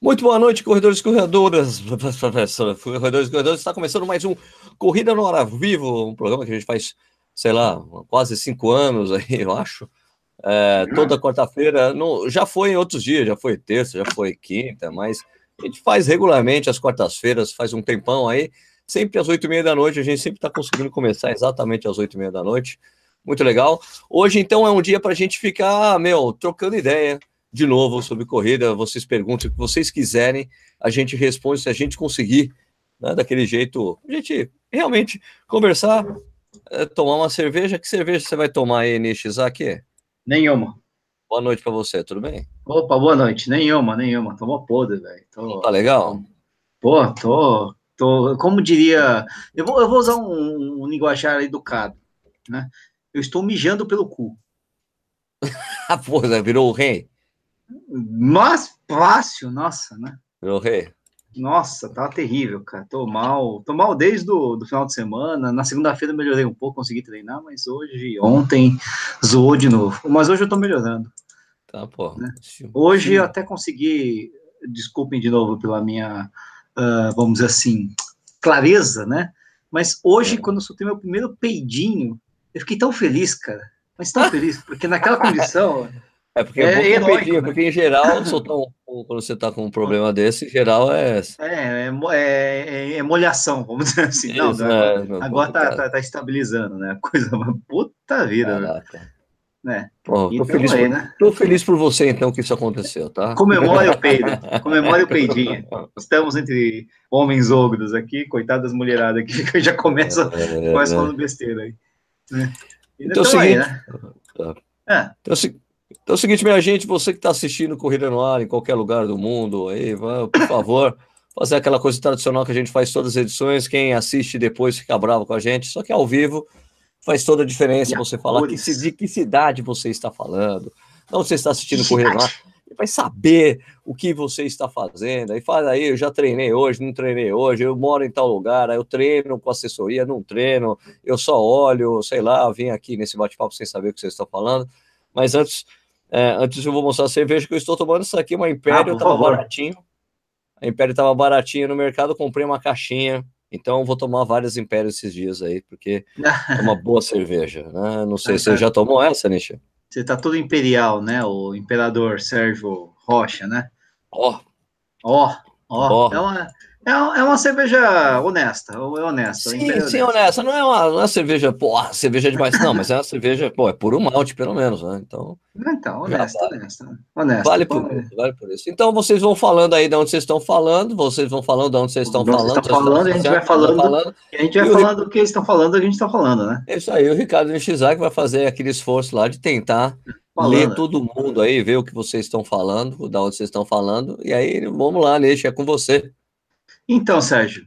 Muito boa noite, corredores e corredoras. Corredores e corredoras, está começando mais um Corrida no Hora Vivo, um programa que a gente faz, sei lá, quase cinco anos aí, eu acho. É, toda quarta-feira, já foi em outros dias, já foi terça, já foi quinta, mas a gente faz regularmente às quartas-feiras, faz um tempão aí, sempre às oito e meia da noite, a gente sempre está conseguindo começar exatamente às oito e meia da noite. Muito legal. Hoje, então, é um dia para a gente ficar, meu, trocando ideia, de novo sobre corrida. Vocês perguntam o que vocês quiserem, a gente responde se a gente conseguir, né, daquele jeito, a gente realmente conversar, é, tomar uma cerveja. Que cerveja você vai tomar aí, Nishizaki? Nenhuma. Boa noite para você, tudo bem? Opa, boa noite. Nenhuma, nenhuma. Tomou podre, velho. Tô... Tá legal? Pô, tô, tô. Como diria. Eu vou, eu vou usar um, um linguajar educado, né? Eu estou mijando pelo cu. ah, porra, virou o rei? Mas fácil, nossa, né? Meu rei. Nossa, tá terrível, cara. Tô mal. Tô mal desde do, do final de semana. Na segunda-feira melhorei um pouco, consegui treinar, mas hoje, ontem, zoou de novo. Mas hoje eu tô melhorando. Tá, pô. Né? Hoje eu até consegui, desculpem de novo pela minha, uh, vamos dizer assim, clareza, né? Mas hoje, é. quando eu soltei meu primeiro peidinho, eu fiquei tão feliz, cara. Mas tão feliz, porque naquela condição. É porque é, é heróico, né? porque em geral, soltar um, quando você está com um problema desse, em geral é. É, é, é, é molhação, vamos dizer assim. Isso, não, né? não, agora está tá, tá, estabilizando, né? Coisa, puta vida. Né? né? Pô, tô, então, feliz aí, por, né? tô feliz por você, então, que isso aconteceu, tá? Comemore o peido, comemore o peidinho. Estamos entre homens ogros aqui, coitadas das mulheradas aqui, que já começa, é, começa falando besteira aí. Né? Então, é o seguinte. Aí, né? Tá. É. Então, se então é o seguinte, minha gente, você que está assistindo Corrida no Ar em qualquer lugar do mundo, aí, por favor, fazer aquela coisa tradicional que a gente faz todas as edições. Quem assiste depois fica bravo com a gente, só que ao vivo faz toda a diferença você falar que, de que cidade você está falando, não você está assistindo Corrida no Ar. Vai saber o que você está fazendo. Aí fala aí, eu já treinei hoje, não treinei hoje, eu moro em tal lugar, aí eu treino com assessoria, não treino, eu só olho, sei lá, vim aqui nesse bate-papo sem saber o que você está falando. Mas antes, é, antes eu vou mostrar a cerveja que eu estou tomando. Isso aqui é uma Império, estava ah, baratinho. A Império estava baratinha no mercado, comprei uma caixinha. Então vou tomar várias Impérios esses dias aí, porque é uma boa cerveja. Né? Não sei, se você já tomou essa, Nisha? Você tá todo imperial, né? O imperador Sérgio Rocha, né? Ó. Ó, ó. É uma, é, é uma cerveja honesta, é honesta. Sim, sim, honesta. Não é uma, não é cerveja, pô, cerveja demais, não, mas é uma cerveja, pô, é puro malte, pelo menos, né? Então. Então, honesta, vale. honesta. honesta. Vale por, vale por isso. Então, vocês vão falando aí de onde vocês estão falando, vocês vão falando de onde vocês estão falando. Vocês estão falando, a gente vai falando, falando. a gente vai falando o que eles estão falando, a gente está falando, né? É isso aí, o Ricardo Nishizaki vai fazer aquele esforço lá de tentar falando. ler todo mundo aí, ver o que vocês estão falando, da onde vocês estão falando, e aí vamos lá, Nisha, é com você. Então, Sérgio,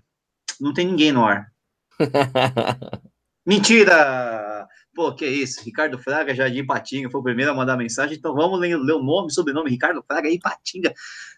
não tem ninguém no ar. Mentira! Pô, que isso? Ricardo Fraga, Jardim Patinga, foi o primeiro a mandar mensagem, então vamos ler, ler o nome, sobrenome, Ricardo Fraga e Patinga,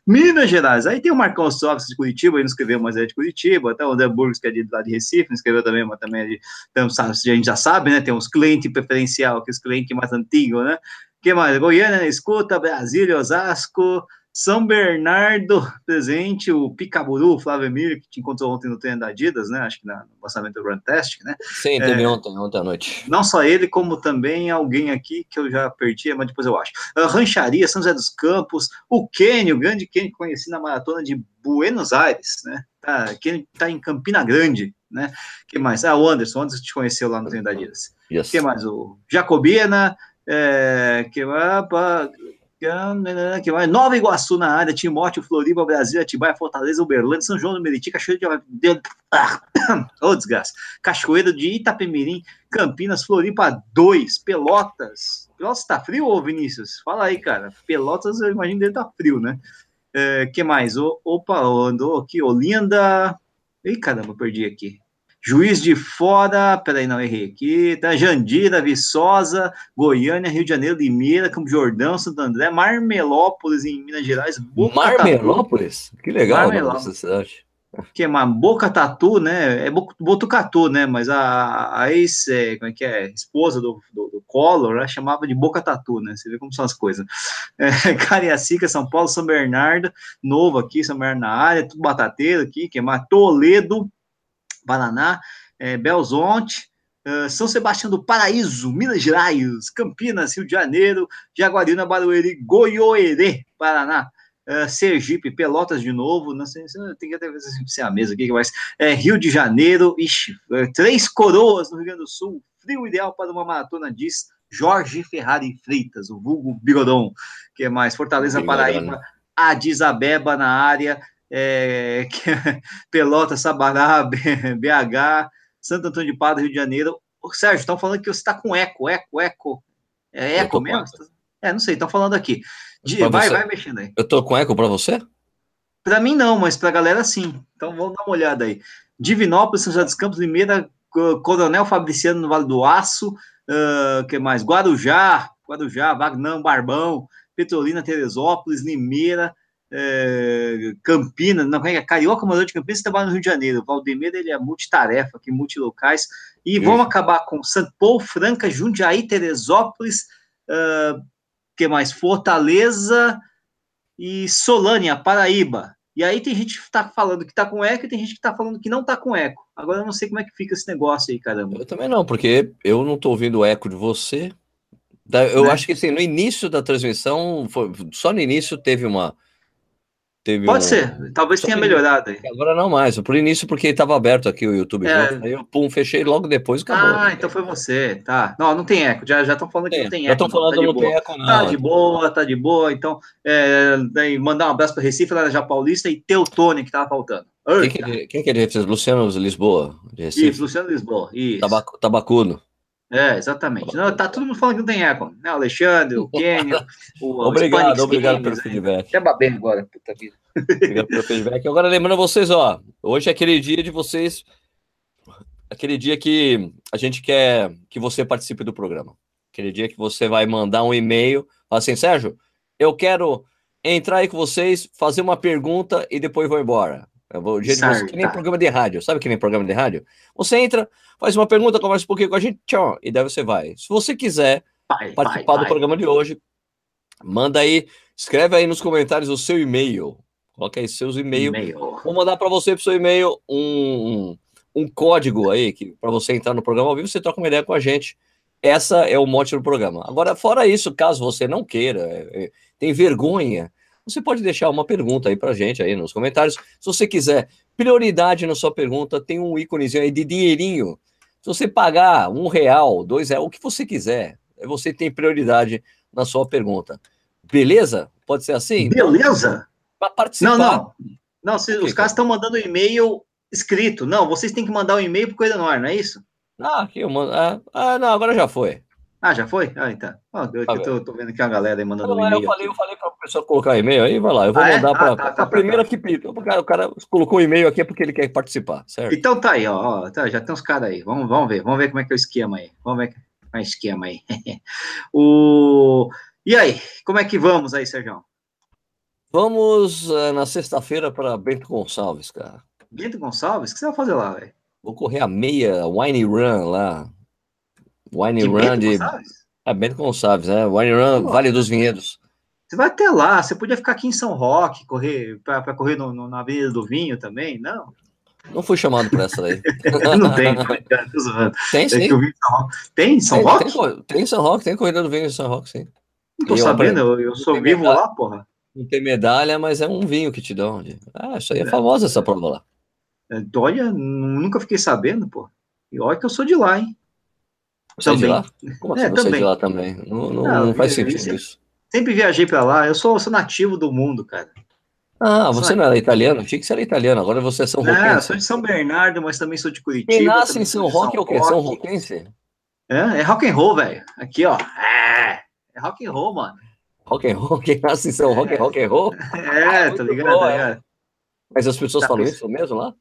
Minas Gerais. Aí tem o Marcão Sócrates de Curitiba, ele não escreveu, mas é de Curitiba, até o André Burgos, que é de, lá de Recife, não escreveu também, mas também é de, então, sabe, a gente já sabe, né, tem uns clientes preferencial, que os clientes mais antigos, né, que mais? Goiânia, escuta, Brasília, Osasco, são Bernardo presente, o Picaburu, Flávio Emílio, que te encontrou ontem no treino da Adidas, né? Acho que no lançamento do Runtastic, né? Sim, teve é, ontem, ontem à noite. Não só ele, como também alguém aqui que eu já perdi, mas depois eu acho. A Rancharia, São José dos Campos, o Kenny, o grande Kenny que conheci na maratona de Buenos Aires, né? Tá, Kenny tá em Campina Grande, né? que mais? Ah, o Anderson, o Anderson te conheceu lá no treino da Adidas. Yes. que mais? O Jacobina, é, que mais? Que vai Nova Iguaçu na área, Timóteo, Floriba, Brasil, Atibaia, Fortaleza, Uberlândia, São João do Meriti, Cachoeira de... oh, desgaste. Cachoeira de Itapemirim, Campinas, Floripa 2, Pelotas. Pelotas tá frio, ô Vinícius? Fala aí, cara. Pelotas, eu imagino dele tá frio, né? É, que mais? O, opa, andou aqui, Olinda. Ih, caramba, perdi aqui. Juiz de Fora, peraí, não errei aqui, tá? Jandira, Viçosa, Goiânia, Rio de Janeiro, Limeira, Campo Jordão, Santo André, Marmelópolis, em Minas Gerais, Boca Marmelópolis? Que legal, Marmelópolis. essa cidade. que é uma Boca Tatu, né? É Botucatu, né? Mas a, a ex, é, como é que é? Esposa do, do, do Collor, ela chamava de Boca Tatu, né? Você vê como são as coisas. É, Cariacica, São Paulo, São Bernardo, novo aqui, São Bernardo na área, tudo batateiro aqui, que é Toledo, Paraná, é, Belzonte, Uh, São Sebastião do Paraíso, Minas Gerais, Campinas, Rio de Janeiro, Jaguarina, Barueri, Goiôerê, Paraná, uh, Sergipe, Pelotas de novo, não sei, tem que até ver se é a mesa aqui, mas é, Rio de Janeiro, ixi, é, Três Coroas no Rio Grande do Sul, frio ideal para uma maratona, diz Jorge Ferrari Freitas, o vulgo Bigodon, que é mais Fortaleza, Paraíba, Addis Abeba na área, é, Pelota, Sabará, BH, Santo Antônio de Padre, Rio de Janeiro. Ô, Sérgio, estão falando que você está com eco, eco, eco. É eco mesmo? É, não sei, estão falando aqui. De, vai, você... vai mexendo aí. Eu tô com eco para você? Para mim não, mas para a galera sim. Então vamos dar uma olhada aí. Divinópolis, São José dos Campos, Limeira, Coronel Fabriciano no Vale do Aço, uh, que mais? Guarujá, Guarujá, Vagnão, Barbão, Petrolina, Teresópolis, Limeira, é, Campinas, não, é, Carioca, morador de Campinas, trabalha no Rio de Janeiro. Valdemir, ele é multitarefa, aqui, multilocais. E Isso. vamos acabar com Santo Paulo, Franca, Jundiaí, Teresópolis, uh, que mais? Fortaleza e Solânia, Paraíba. E aí tem gente que está falando que está com eco e tem gente que está falando que não está com eco. Agora eu não sei como é que fica esse negócio aí, caramba. Eu também não, porque eu não estou ouvindo o eco de você. Eu né? acho que assim, no início da transmissão, foi, só no início teve uma, Teve Pode um... ser, talvez Só tenha melhorado aí. Agora não mais, por início, porque estava aberto aqui o YouTube. É. Aí eu, pum, fechei logo depois acabou. Ah, então foi você, tá. Não, não tem eco, já estão falando que não tem eco. Já estão falando que tá não tem eco, não. Tá de boa, tá de boa. Então, é, daí mandar um abraço para Recife, lá na Paulista, e Teutônia, que tava faltando. Quem que, é, quem que é de Recife? Luciano Lisboa. Isso, Luciano Lisboa, isso. Tabac, tabacuno. É, exatamente. Não, tá todo mundo falando que não tem eco. Né? O Alexandre, o Kenny, o Obrigado, obrigado pelo feedback. Até babei agora, puta vida. Obrigado pelo feedback. Agora, lembrando vocês, ó, hoje é aquele dia de vocês, aquele dia que a gente quer que você participe do programa. Aquele dia que você vai mandar um e-mail, fala assim, Sérgio, eu quero entrar aí com vocês, fazer uma pergunta e depois vou embora. O dia de você, que nem programa de rádio, sabe que nem programa de rádio? Você entra, faz uma pergunta, conversa um pouquinho com a gente, tchau, e daí você vai. Se você quiser vai, participar vai, do programa de hoje, manda aí, escreve aí nos comentários o seu e-mail. Coloca aí seus e-mails. Vou mandar para você, pro seu e-mail, um, um, código aí para você entrar no programa ao vivo, você troca uma ideia com a gente. Essa é o mote do programa. Agora, fora isso, caso você não queira, é, é, tem vergonha você pode deixar uma pergunta aí para gente aí nos comentários. Se você quiser prioridade na sua pergunta, tem um íconezinho aí de dinheirinho. Se você pagar um real, dois reais, o que você quiser, você tem prioridade na sua pergunta. Beleza? Pode ser assim? Beleza? Para participar. Não, não. Não, se, os caras estão mandando e-mail escrito. Não, vocês têm que mandar o um e-mail para Coisa no Ar, não é isso? Ah, aqui eu mando. Ah, ah, não, agora já foi. Ah, já foi? Ah, então. Oh, eu, tá tô, tô, vendo aqui a galera aí mandando um e-mail. Eu falei, eu falei para o pessoal colocar e-mail aí, vai lá. Eu vou ah, é? mandar é? para ah, tá, tá, a primeira tá. que pediu. O cara, o cara colocou o e-mail aqui é porque ele quer participar, certo? Então tá aí, ó. ó tá, já tem uns caras aí. Vamos, vamos ver, vamos ver como é que é o esquema aí. Vamos ver como é o esquema aí. o... E aí, como é que vamos aí, Sérgio? Vamos uh, na sexta-feira para Bento Gonçalves, cara. Bento Gonçalves? O que você vai fazer lá, velho? Vou correr a meia Wine Run lá. Wine de Run de. Gonçalves? É Bento Gonçalves, né? Wine Run, Vale dos Vinhedos. Você vai até lá, você podia ficar aqui em São Roque, correr para correr no, no, na Avenida do Vinho também, não? Não fui chamado para essa daí. não tem, Tem, sim. Tem, São Roque? Tem, tem São Roque, tem corrida do vinho em São Roque, sim. Não tô sabendo, eu, eu sou vivo medalha, lá, porra. Não tem medalha, mas é um vinho que te dão. Ah, isso aí é, é. famosa essa prova lá. É, olha, nunca fiquei sabendo, pô. E olha que eu sou de lá, hein? Você também. é de lá? Como assim é, você também. é de lá também? Não, não, não, não faz sentido sempre, isso. Sempre viajei para lá. Eu sou, sou nativo do mundo, cara. Ah, você não era italiano? Tinha que ser italiano, agora você é São Roquense. Não, sou de São Bernardo, mas também sou de Curitiba. Quem nasce em São Roque é o quê? São Roquense? É, é rock and roll, velho. Aqui, ó. É, é rock and roll, mano. Rock and roll? Quem nasce em São Roque é rock and roll? É, tá ligado? Boa, tá ligado? Mas as pessoas tá falam isso mesmo lá?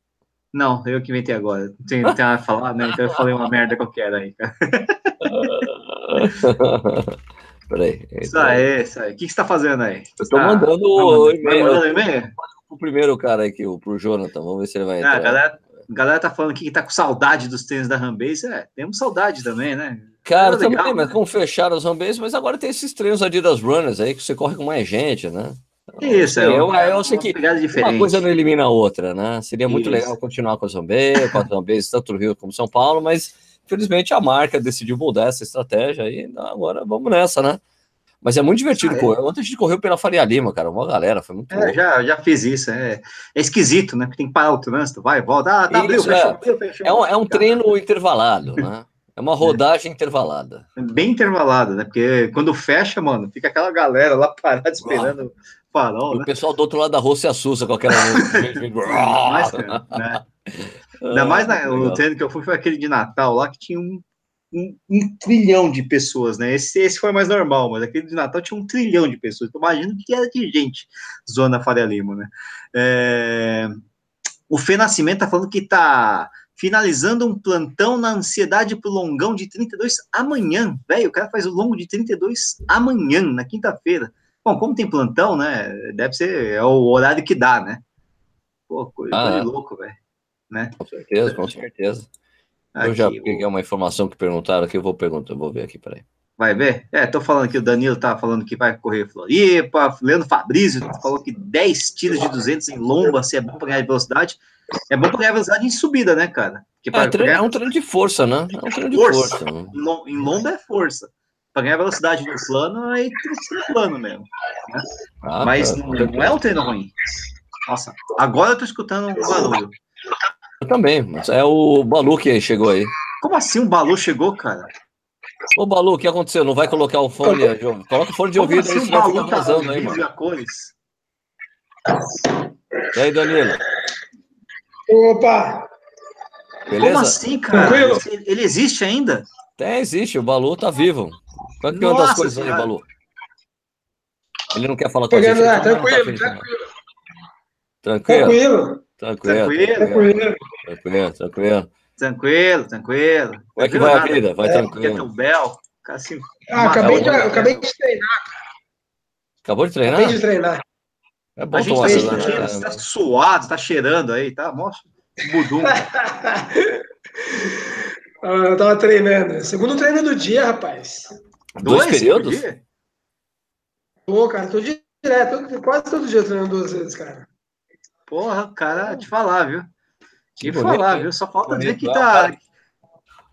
Não, eu que inventei agora. Não tem, tem a falar, né? Então eu falei uma merda qualquer aí, cara. Peraí. Isso aí, isso aí. O que, que você tá fazendo aí? Eu tô tá... mandando o e-mail. mandando e-mail? o primeiro cara aqui, o, pro Jonathan. Vamos ver se ele vai entrar. Ah, a galera, a galera tá falando aqui que tá com saudade dos tênis da Rambase. É, temos saudade também, né? Cara, também, legal, mas né? como fecharam os Rambase, mas agora tem esses treinos Adidas Runners aí que você corre com mais gente, né? Isso, é, eu, eu, eu sei que uma coisa não elimina a outra, né? Seria muito Isso. legal continuar com a Zambê, com a Zambê, tanto no Rio como São Paulo, mas infelizmente a marca decidiu mudar essa estratégia e agora vamos nessa, né? Mas é muito divertido ah, é. correr. Ontem a gente correu pela Faria Lima, cara, uma galera, foi muito é, já, já fiz isso, é, é esquisito, né? Porque tem que parar o trânsito, vai, volta, ah, tá, abriu, fechou, é, fechou, é um, é um treino intervalado, né? É uma rodagem é. intervalada. Bem intervalada, né? Porque quando fecha, mano, fica aquela galera lá parada esperando farol, né? O pessoal do outro lado da rua se assusta com aquela. mais, cara, né? Ainda mais na, o treino que eu fui foi aquele de Natal lá que tinha um, um, um, trilhão de pessoas, né? Esse, esse foi mais normal, mas aquele de Natal tinha um trilhão de pessoas. Então, imagina que era de gente zona Faria Lima, né? É... O Fê Nascimento tá falando que tá finalizando um plantão na ansiedade pro longão de 32 amanhã. Velho, o cara faz o longo de 32 amanhã, na quinta-feira. Bom, como tem plantão, né? Deve ser é o horário que dá, né? Pô, coisa ah, de é. louco, velho. Né? Com certeza, com certeza. Aqui, eu já peguei uma informação que perguntaram aqui, eu vou perguntar, eu vou ver aqui, peraí. Vai ver? É, tô falando que o Danilo tá falando que vai correr Floripa, Leandro Fabrício falou que 10 tiros de 200 em lomba, se é bom para ganhar velocidade. É bom para ganhar velocidade em subida, né, cara? É, ganhar... é, um treino de força, né? É um treino de força. força né? Em lomba é força para ganhar velocidade no plano, aí tem que ser no plano mesmo. Né? Ah, Mas tá. não, não, é um treino ruim. Nossa, agora eu tô escutando um barulho. Eu também, mas é o Balu que chegou aí. Como assim o Balu chegou, cara? Ô, Balu, o que aconteceu? Não vai colocar o fone? Coloca o fone de ouvido assim, aí, senão fica tá vazando aí, mano. Cores? E aí, Danilo? Opa! Beleza? Como assim, cara? Tranquilo? Ele existe ainda? Tem, existe. O Balu tá vivo. Qual que é uma das coisas aí, Balu? Ele não quer falar com a gente. Tá tranquilo, tá tranquilo. Tranquilo. Tranquilo. Tranquilo. Tranquilo, tranquilo. Tranquilo, tranquilo. Como é que vai a vida? Vai é, tranquilo. Bel, assim, ah, acabei, de, acabei de treinar. Acabou de treinar? Acabei de treinar. É bom a gente tá, né? tá suado, tá cheirando aí, tá? Mostra. Budum. Ah, eu tava treinando. Segundo treino do dia, rapaz. Dois, Dois períodos? Pô, cara, tô direto, quase todo dia treinando duas vezes, cara. Porra, cara, te falar, viu? Te falar, viu? Só falta dizer que tá.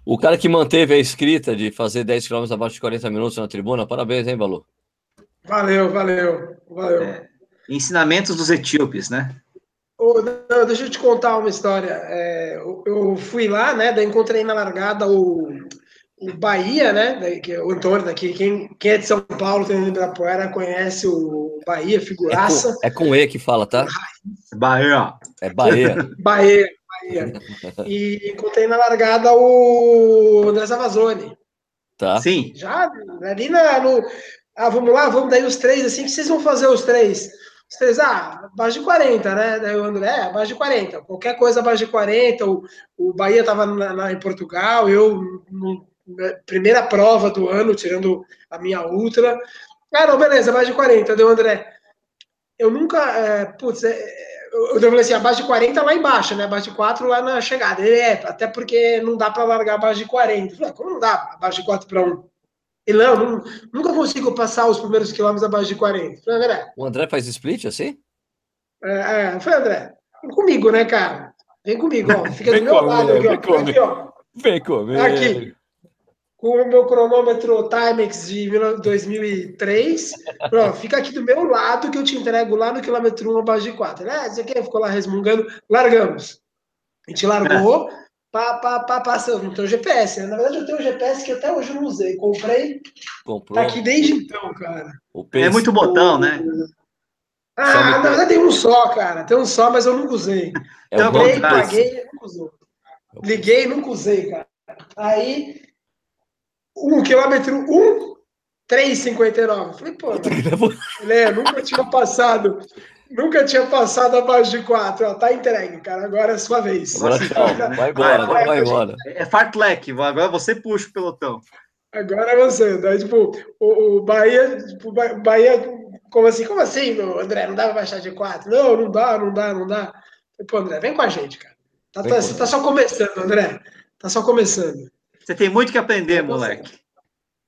O cara que manteve a escrita de fazer 10 km abaixo de 40 minutos na tribuna, parabéns, hein, Balu? Valeu, valeu, valeu. É, ensinamentos dos etíopes, né? Oh, não, deixa eu te contar uma história. É, eu fui lá, né? Daí encontrei na largada o, o Bahia, né? Que é o Antônio daqui. Quem, quem é de São Paulo, tem de Ibirapuera, conhece o Bahia, figuraça. É com, é com E que fala, tá? Bahia. É Bahia. Bahia, Bahia. E encontrei na largada o André Zavazone. Tá. Sim. Já ali na, no. Ah, vamos lá, vamos daí os três, assim, que vocês vão fazer os três? Vocês, ah, abaixo de 40, né? Daí o André, é, abaixo de 40. Qualquer coisa abaixo de 40. O, o Bahia estava em Portugal, eu, no, primeira prova do ano, tirando a minha ultra. Ah, não, beleza, abaixo de 40. Deu, André. Eu nunca. É, putz, é, eu, falei assim, abaixo de 40 lá embaixo, né? Abaixo de 4 lá na chegada. Ele é, até porque não dá para largar abaixo de 40. Eu falei, ah, como não dá? Abaixo de 4 para 1. Ele, não, nunca consigo passar os primeiros quilômetros abaixo de 40. Falei, André. O André faz split assim? É, é. Eu falei, André, vem comigo, né, cara? Vem comigo, ó. Fica do meu lado aqui, ó. Vem, aqui, ó. vem comigo. Aqui. Com o meu cronômetro Timex de 2003. Pronto, fica aqui do meu lado que eu te entrego lá no quilômetro 1 abaixo de 4. Né? Você quer? Ficou lá resmungando. Largamos. A gente largou. Pá, pá, pá, passa, não tem o GPS, né? Na verdade, eu tenho o GPS que até hoje eu não usei. Comprei. Comprou. Tá aqui desde então, cara. É muito botão, né? Ah, na verdade tem um só, cara. Tem um só, mas eu nunca usei. É Comprei, paguei, nunca usei. Liguei, nunca usei, cara. Aí, um quilômetro, um, 3,59. Falei, pô, né, nunca tinha passado Nunca tinha passado abaixo de quatro. Ó, tá entregue, cara. Agora é sua vez. Agora tchau. Vai embora, vai, vai embora. É fartlek. Agora você puxa o pelotão. Agora é você. Daí, tipo, o, o Bahia, tipo, Bahia Como assim? Como assim, meu André? Não dá pra baixar de quatro? Não, não dá, não dá, não dá. Pô, André, vem com a gente, cara. Tá, tá, você tá só começando, André. Tá só começando. Você tem muito que aprender, moleque.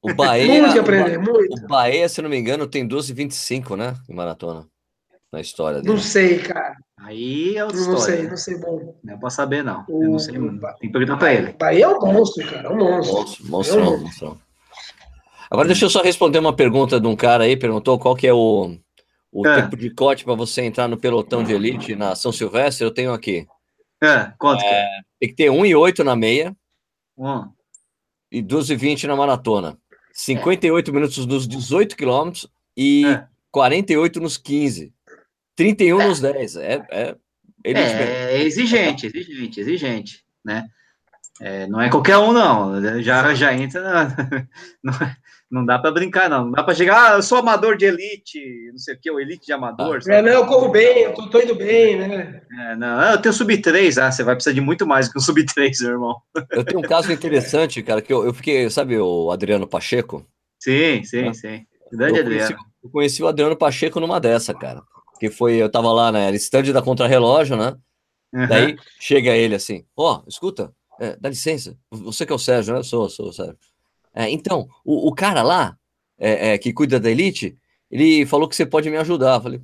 O Bahia, muito que aprender, muito. O Bahia, se não me engano, tem 12,25, né? Em maratona. Na história dele. Não sei, cara. Aí é outra não história. sei, não sei bom. Não é pra saber, não. O... Eu não sei. Tem que perguntar pra ele. Bahia é um monstro, cara. É um monstro. Monstro, monstrão, é um monstro. Agora deixa eu só responder uma pergunta de um cara aí, perguntou qual que é o, o é. tempo de corte para você entrar no pelotão de elite na São Silvestre, eu tenho aqui. É, quanto é, Tem que ter 1,8 na meia hum. E 12,20 na maratona. 58 é. minutos nos 18 quilômetros e é. 48 nos 15. 31 é. nos 10. É, é, é exigente, exigente, exigente, né? É, não é qualquer um, não. Já, já entra. Na, não, dá para brincar, não. Não dá para chegar, ah, eu sou amador de elite, não sei o que, o elite de amador. Ah, é, não, eu corro bem, eu tô, tô indo bem, né? É, não, ah, eu tenho sub-3, ah, você vai precisar de muito mais que um sub-3, meu irmão. Eu tenho um caso interessante, cara, que eu, eu fiquei, sabe o Adriano Pacheco? Sim, sim, é. sim. Grande eu Adriano. Conheci, eu conheci o Adriano Pacheco numa dessa, cara. Que foi, eu tava lá, né, stand da Contra-Relógio, né? Uhum. Daí chega ele assim, ó, oh, escuta, é, dá licença, você que é o Sérgio, né? Eu sou, sou o Sérgio. É, então, o, o, cara lá, é, é, que cuida da Elite, ele falou que você pode me ajudar. Eu falei,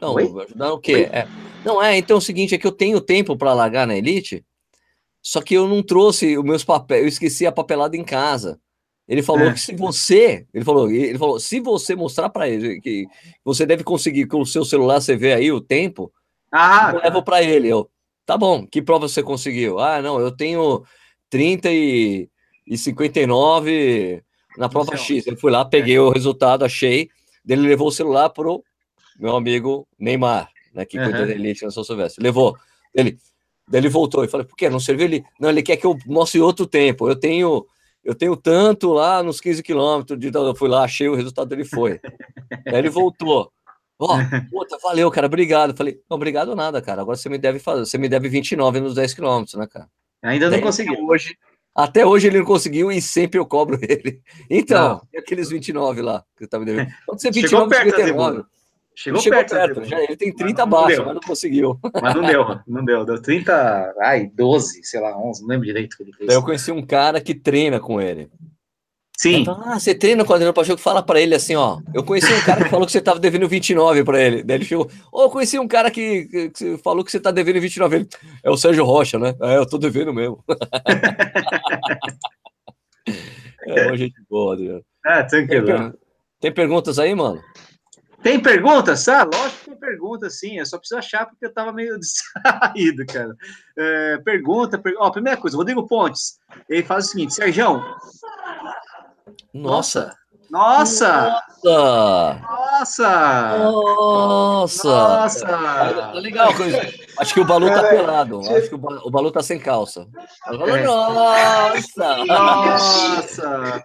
não, ajudar o quê? É, não, é, então é o seguinte, é que eu tenho tempo para largar na Elite, só que eu não trouxe os meus papéis, eu esqueci a papelada em casa. Ele falou é. que se você, ele falou, ele falou, se você mostrar para ele que você deve conseguir com o seu celular você vê aí o tempo, ah, eu levo para ele. Eu, tá bom, que prova você conseguiu? Ah, não, eu tenho 30 e, e 59 na prova X. Eu fui lá, peguei é. o resultado, achei. Ele levou o celular pro meu amigo Neymar, né, que uhum. cuida da elite na São Silvestre. Levou. Ele, daí ele voltou e falei, por que não serviu ele? Não, ele quer que eu mostre outro tempo. Eu tenho eu tenho tanto lá nos 15 quilômetros. De... Eu fui lá, achei o resultado dele foi. daí ele voltou. Ó, oh, puta, valeu, cara, obrigado. Falei, não, obrigado nada, cara. Agora você me deve fazer, você me deve 29 nos 10 quilômetros, né, cara? Ainda não conseguiu. Hoje, até hoje ele não conseguiu e sempre eu cobro ele. Então, e aqueles 29 lá que eu tava devendo? Pode ser 29, Chegou perto, 59. Chegou, chegou perto, perto já, ele tem 30 abaixo, mas não conseguiu. Mas não deu, não deu. Deu 30, ai, 12, sei lá, 11, não lembro direito o que ele fez. Daí eu conheci um cara que treina com ele. Sim. ah, você treina com o Adriano Pacheco, fala para ele assim, ó. Eu conheci um cara que falou que você tava devendo 29 para ele. Daí ele chegou, ô, oh, eu conheci um cara que, que, que, falou que você tá devendo 29. Ele, é o Sérgio Rocha, né? É, eu tô devendo mesmo. é uma gente boa, Adriano. Ah, tranquilo. Tem, tem perguntas aí, mano? Tem perguntas? Ah, lógico que tem perguntas, sim. Eu só preciso achar porque eu tava meio distraído, cara. É, pergunta, per... Ó, primeira coisa, Rodrigo Pontes. Ele faz o seguinte, Sérgio, nossa! Nossa! Nossa! Nossa! Nossa! Tá legal, coisa. Acho que o Balu tá pelado. Acho que o Balu tá sem calça. É. Nossa! Nossa!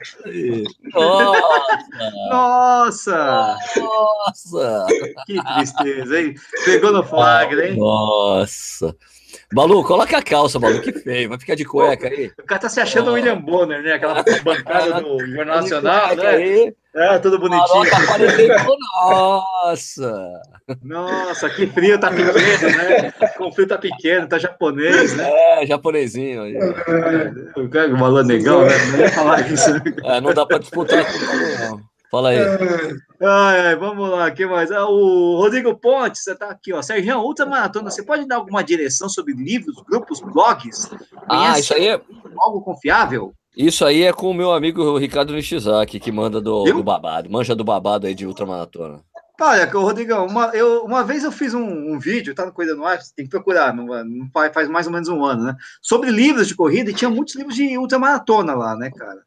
Nossa! Nossa! Que tristeza, hein? Pegou no flagra, hein? Nossa! Balu, coloca a calça, Balu, que feio. Vai ficar de cueca aí. O cara tá se achando o William Bonner, né? Aquela bancada do Jornal Nacional, né? Aí. É, tudo bonitinho. Nossa! Nossa, que frio tá pequeno, né? Com frio tá pequeno, tá japonês, né? É, japonesinho. Aí. É, o cara, o Balu negão, né? Não ia falar isso. É, não dá pra disputar com o não. Fala aí. Ai, vamos lá, que mais? Ah, o Rodrigo Pontes, você está aqui, ó. Sérgio, Ultramaratona, você pode dar alguma direção sobre livros, grupos, blogs? Ah, isso aí é. Algo confiável? Isso aí é com o meu amigo Ricardo Nishizaki, que manda do, do babado, manja do babado aí de ultramaratona. Olha, Rodrigão, uma, eu, uma vez eu fiz um, um vídeo, tá no Coisa no Ar, tem que procurar, não, não faz, faz mais ou menos um ano, né? Sobre livros de corrida, e tinha muitos livros de ultramaratona lá, né, cara?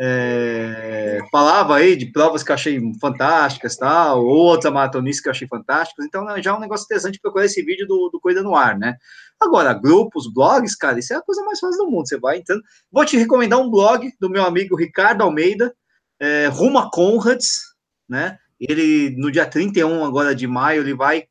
É, falava aí de provas que eu achei fantásticas, tal, ou outras maratonistas que eu achei fantásticas, então né, já é um negócio interessante procurar esse vídeo do, do Coisa no Ar, né? Agora, grupos, blogs, cara, isso é a coisa mais fácil do mundo, você vai entrando. Vou te recomendar um blog do meu amigo Ricardo Almeida, é, Ruma Conrads, né? Ele, no dia 31 agora de maio, ele vai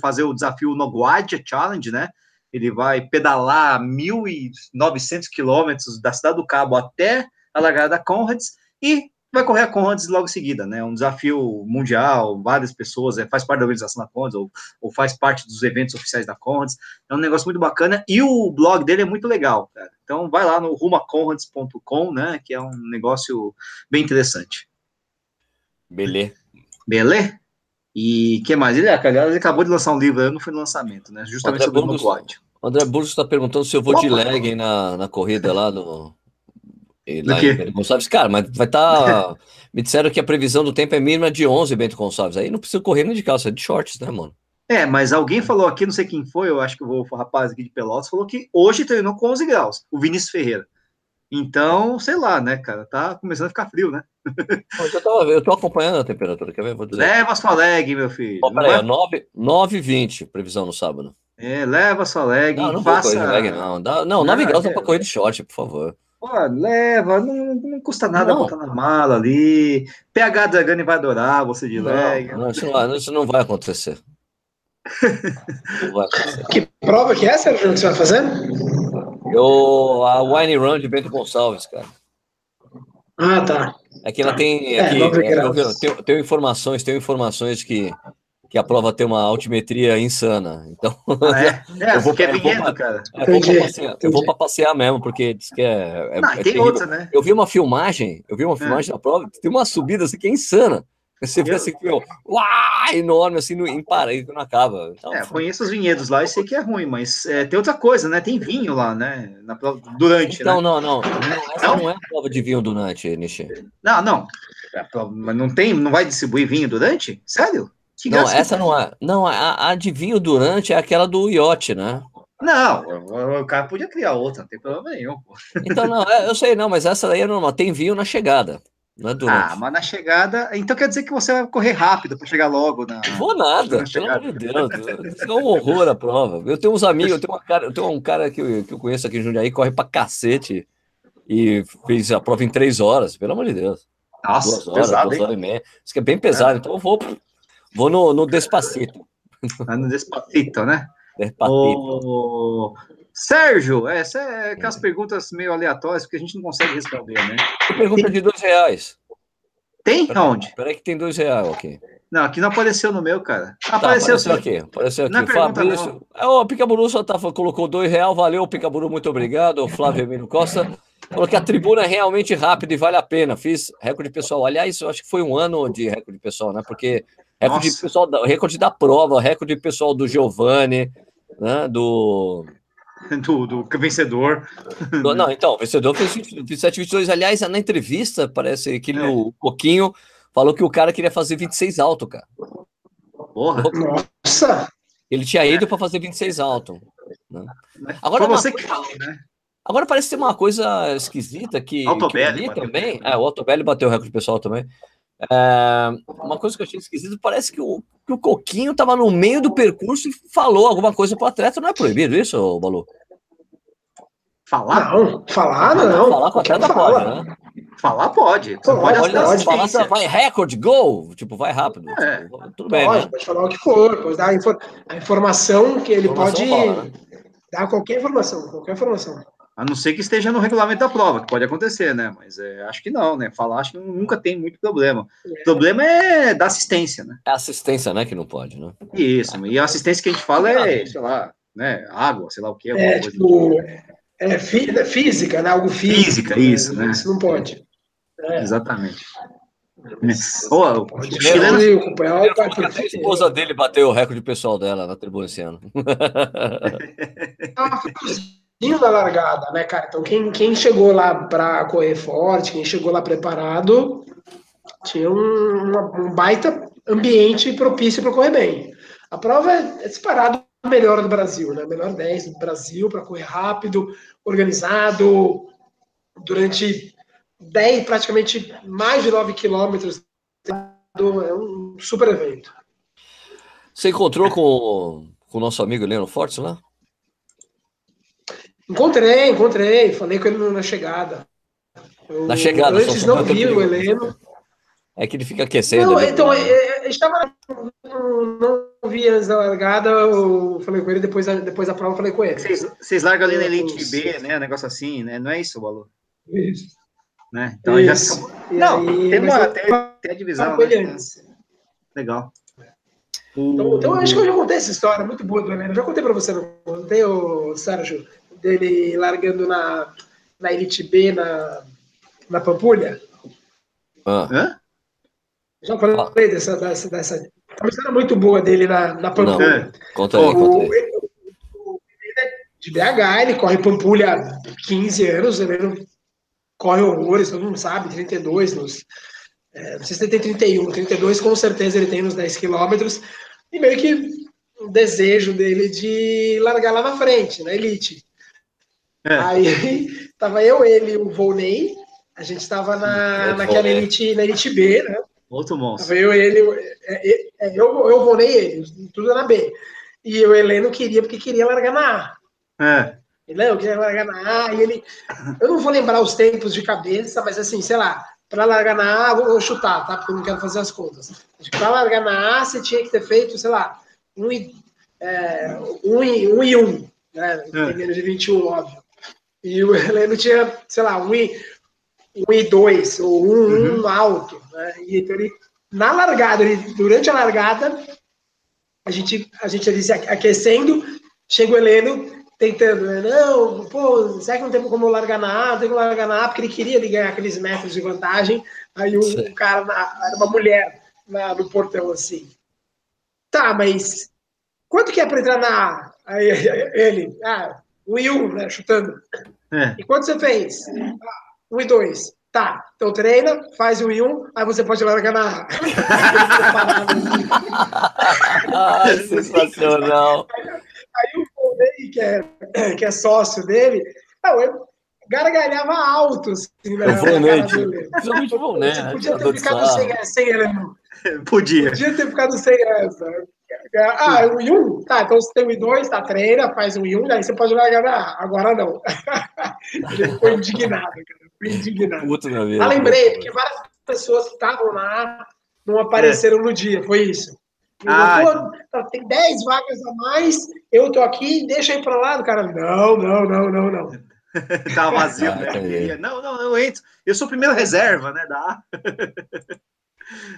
fazer o desafio no Guadia Challenge, né? Ele vai pedalar 1.900 quilômetros da Cidade do Cabo até a largada da Conrads, e vai correr a Conrads logo em seguida, né? Um desafio mundial, várias pessoas, é, faz parte da organização da Conrads, ou, ou faz parte dos eventos oficiais da Conrads. É um negócio muito bacana, e o blog dele é muito legal, cara. Então vai lá no rumaconrads.com, né? Que é um negócio bem interessante. Belê. Belê? E que mais? Ele, aliás, ele acabou de lançar um livro, não foi no lançamento, né? Justamente André sobre Burgos, o André Burgos está perguntando se eu vou Opa. de lag na, na corrida lá no. Lá em Bento Gonçalves. Cara, mas vai estar. Tá... Me disseram que a previsão do tempo é mínima de 11 Bento Gonçalves. Aí não precisa correr nem de calça, é de shorts, né, mano? É, mas alguém falou aqui, não sei quem foi, eu acho que o rapaz aqui de Pelotas falou que hoje treinou com 11 graus, o Vinícius Ferreira. Então, sei lá, né, cara? Tá começando a ficar frio, né? eu, tô, eu tô acompanhando a temperatura, quer ver? Vou dizer. Leva sua leg, meu filho. Oh, peraí, é 9, 9 20 previsão no sábado. É, leva sua leg. Não, não passa... correr leg, não. Dá, não, 9 graus é... dá pra correr de short, por favor. Pô, leva, não, não custa nada não. botar na mala ali. PH Dragani vai adorar você de não, leg. Não, isso, não, isso não vai acontecer. não vai acontecer. Que prova que é, Sérgio, que você vai fazer? Eu, a Wine Run de Bento Gonçalves, cara. Ah, tá. Aqui ela tem. Aqui, é, é, eu, tenho, tenho, informações, tenho informações que, que a prova tem uma altimetria insana. Então. Ah, é? é, eu vou, é vinhedo, cara. É, vou passear, eu vou para passear mesmo, porque diz que é. é Não, é tem outra, né? Eu vi uma filmagem, eu vi uma filmagem da prova, tem uma subida assim que é insana. Você vê assim, meu, uau, enorme, assim, no, em Paraíso, não acaba. Então, é, conheço os vinhedos lá e sei que é ruim, mas é, tem outra coisa, né? Tem vinho lá, né? Na prova, durante, então, né? não, não, não. Essa não? não é a prova de vinho durante, Nishi. Não, não. É mas não tem, não vai distribuir vinho durante? Sério? Que não, essa não é. Não, a, a de vinho durante é aquela do iote, né? Não, o cara podia criar outra, não tem problema nenhum. Então, não, é, eu sei, não, mas essa daí é normal. Tem vinho na chegada. Não é durante. Ah, mas na chegada. Então quer dizer que você vai correr rápido para chegar logo na. Vou nada, pelo amor de Deus. Isso é um horror a prova. Eu tenho uns amigos, eu tenho, cara, eu tenho um cara que eu, que eu conheço aqui em Jundiaí, corre para cacete e fez a prova em três horas, pelo amor de Deus. Nossa, duas horas, pesado, duas horas e meia. Isso que é bem pesado, é. então eu vou, vou no, no Despacito. Vai no Despacito, né? Despacito. O... Sérgio, essa é aquelas perguntas meio aleatórias que a gente não consegue responder, né? Pergunta de dois reais. Tem? Pera, Onde? Peraí que tem dois reais aqui. Não, aqui não apareceu no meu, cara. Tá, apareceu, apareceu aqui. Apareceu aqui. Não é Fabrício. É, o Picaburu só tá, colocou dois reais. Valeu, Picaburu, muito obrigado. O Flávio Emílio Costa. Falou que a tribuna é realmente rápida e vale a pena. Fiz recorde pessoal. Aliás, eu acho que foi um ano de recorde pessoal, né? Porque recorde Nossa. pessoal, recorde da prova, recorde pessoal do Giovanni, né? Do do, do vencedor. Não, então, o vencedor fez 27, 22. Aliás, na entrevista, parece que é. o Coquinho falou que o cara queria fazer 26 alto, cara. Porra. Nossa! Ele tinha ido para fazer 26 alto. Né? Agora, você que fala, né? Agora parece ter uma coisa esquisita que, Autobelli também. É, o Autobelli bateu o recorde pessoal também. É, uma coisa que eu achei esquisita, parece que o, que o Coquinho estava no meio do percurso e falou alguma coisa para o atleta. Não é proibido isso, Balu? Falar? Não, falar não. Falar com o atleta pode, né? Falar pode. Você pode, pode, pode falar, assim, vai recorde, gol, tipo, vai rápido. É. Tipo, tudo bem, pode, né? pode falar o que for, pode dar a, infor a informação que ele informação pode fala, né? dar qualquer informação, qualquer informação. A não ser que esteja no regulamento da prova, que pode acontecer, né? Mas é, acho que não, né? Falar acho que nunca tem muito problema. É. O problema é da assistência, né? É assistência, né? Que não pode, né? Isso, e a assistência que a gente fala é, sei lá, né? Água, sei lá o que. É, tipo, é, é física, né? Algo físico. Física, isso, né? Isso não pode. É. Exatamente. Oh, o chileno... a esposa dele bateu o recorde pessoal dela na tribuna esse ano. Ah, da largada, né, cara? Então, quem, quem chegou lá para correr forte, quem chegou lá preparado, tinha um, um baita ambiente propício para correr bem. A prova é, disparado a melhor do Brasil, né? Melhor 10 do Brasil para correr rápido, organizado, durante 10, praticamente mais de 9 quilômetros. É um super evento. Você encontrou com, com o nosso amigo Leandro Fortes lá? Encontrei, encontrei. Falei com ele na chegada. Eu, na chegada, antes não vi o Heleno. É que ele fica aquecendo. Não, então, é, é, estava. Não, não vi antes da largada, eu falei com ele, depois, depois da prova, falei com ele. Vocês, vocês largam ali na Elite B, né? Um negócio assim, né? Não é isso, Balu? Isso. Né? Então Isso. já. Não, aí, tem, uma, tem, tem a divisão. Né? Legal. Então, então, acho que eu já contei essa história muito boa do Heleno. Eu já contei para você, não contei, o Sérgio, dele largando na, na Elite B na, na Pampulha? Ah. Hã? Já falei ah. dessa, dessa, dessa. Uma história muito boa dele na, na Pampulha. Não. Conta aí, o, conta aí. O, de BH, ele corre Pampulha há 15 anos, ele corre horrores, todo mundo sabe, 32 nos. É, não sei se ele tem 31, 32 com certeza ele tem nos 10 quilômetros, e meio que um desejo dele de largar lá na frente, na elite. É. Aí tava eu, ele, o Volney, a gente estava na, naquela elite, na elite B, né? Outro monstro. Tava eu, ele, é, é, é, eu, eu Volney e ele, tudo na B. E o Heleno queria, porque queria largar na A. É. Ele, eu queria largar na A, e ele. Eu não vou lembrar os tempos de cabeça, mas assim, sei lá, para largar na A, vou chutar, tá? Porque eu não quero fazer as contas. Para largar na A, você tinha que ter feito, sei lá, um e, é, um, e, um e um, né? É. Menos de 21, óbvio. E o Heleno tinha, sei lá, um e, um e dois, ou um, uhum. um alto. Né? E então ele, na largada, ele, durante a largada, a gente, a gente ali se aquecendo, chega o Heleno tentando, né? não, pô, será que não tem como largar na A? Não tem como largar na A, porque ele queria ali, ganhar aqueles metros de vantagem. Aí um, um cara, na, era uma mulher na, no portão assim. Tá, mas quanto que é para entrar na A? Aí ele, ah, um e um, né? Chutando. É. E quanto você fez? Um e dois. Tá, então treina, faz o I1, aí você pode largar na ah, sensacional. Aí o Volney, que é, que é sócio dele, não, eu gargalhava alto. Assim, né, o Volney, principalmente o Volney. Né? Podia ter ficado sem, sem ele, não. Podia. Podia ter ficado sem essa. Ah, o I1? Tá, então você tem o I2, tá, treina, faz o I1, daí você pode largar na Agora não. Ele ficou indignado, cara. Ficou indignado. Puta na vida. Ah, lembrei, porque várias pessoas que estavam lá não apareceram é. no dia, foi isso. Ah, tá, tem 10 vagas a mais, eu tô aqui, deixa aí pra lá. O cara, não, não, não, não, não. Tava vazio, ah, né? Não, não, eu entro. Eu sou o primeiro reserva, né? Da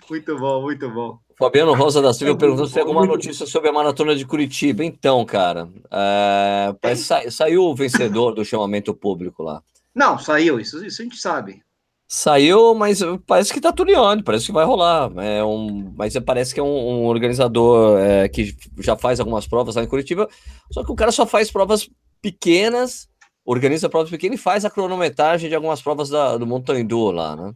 Muito bom, muito bom. Fabiano Rosa da Silva é perguntou se tem alguma notícia sobre a maratona de Curitiba. Então, cara, é, sa saiu o vencedor do chamamento público lá. Não, saiu, isso, isso a gente sabe. Saiu, mas parece que tá tudo em parece que vai rolar. É um, mas parece que é um, um organizador é, que já faz algumas provas lá em Curitiba, só que o cara só faz provas pequenas, organiza provas pequenas e faz a cronometragem de algumas provas da, do Montandu lá, né?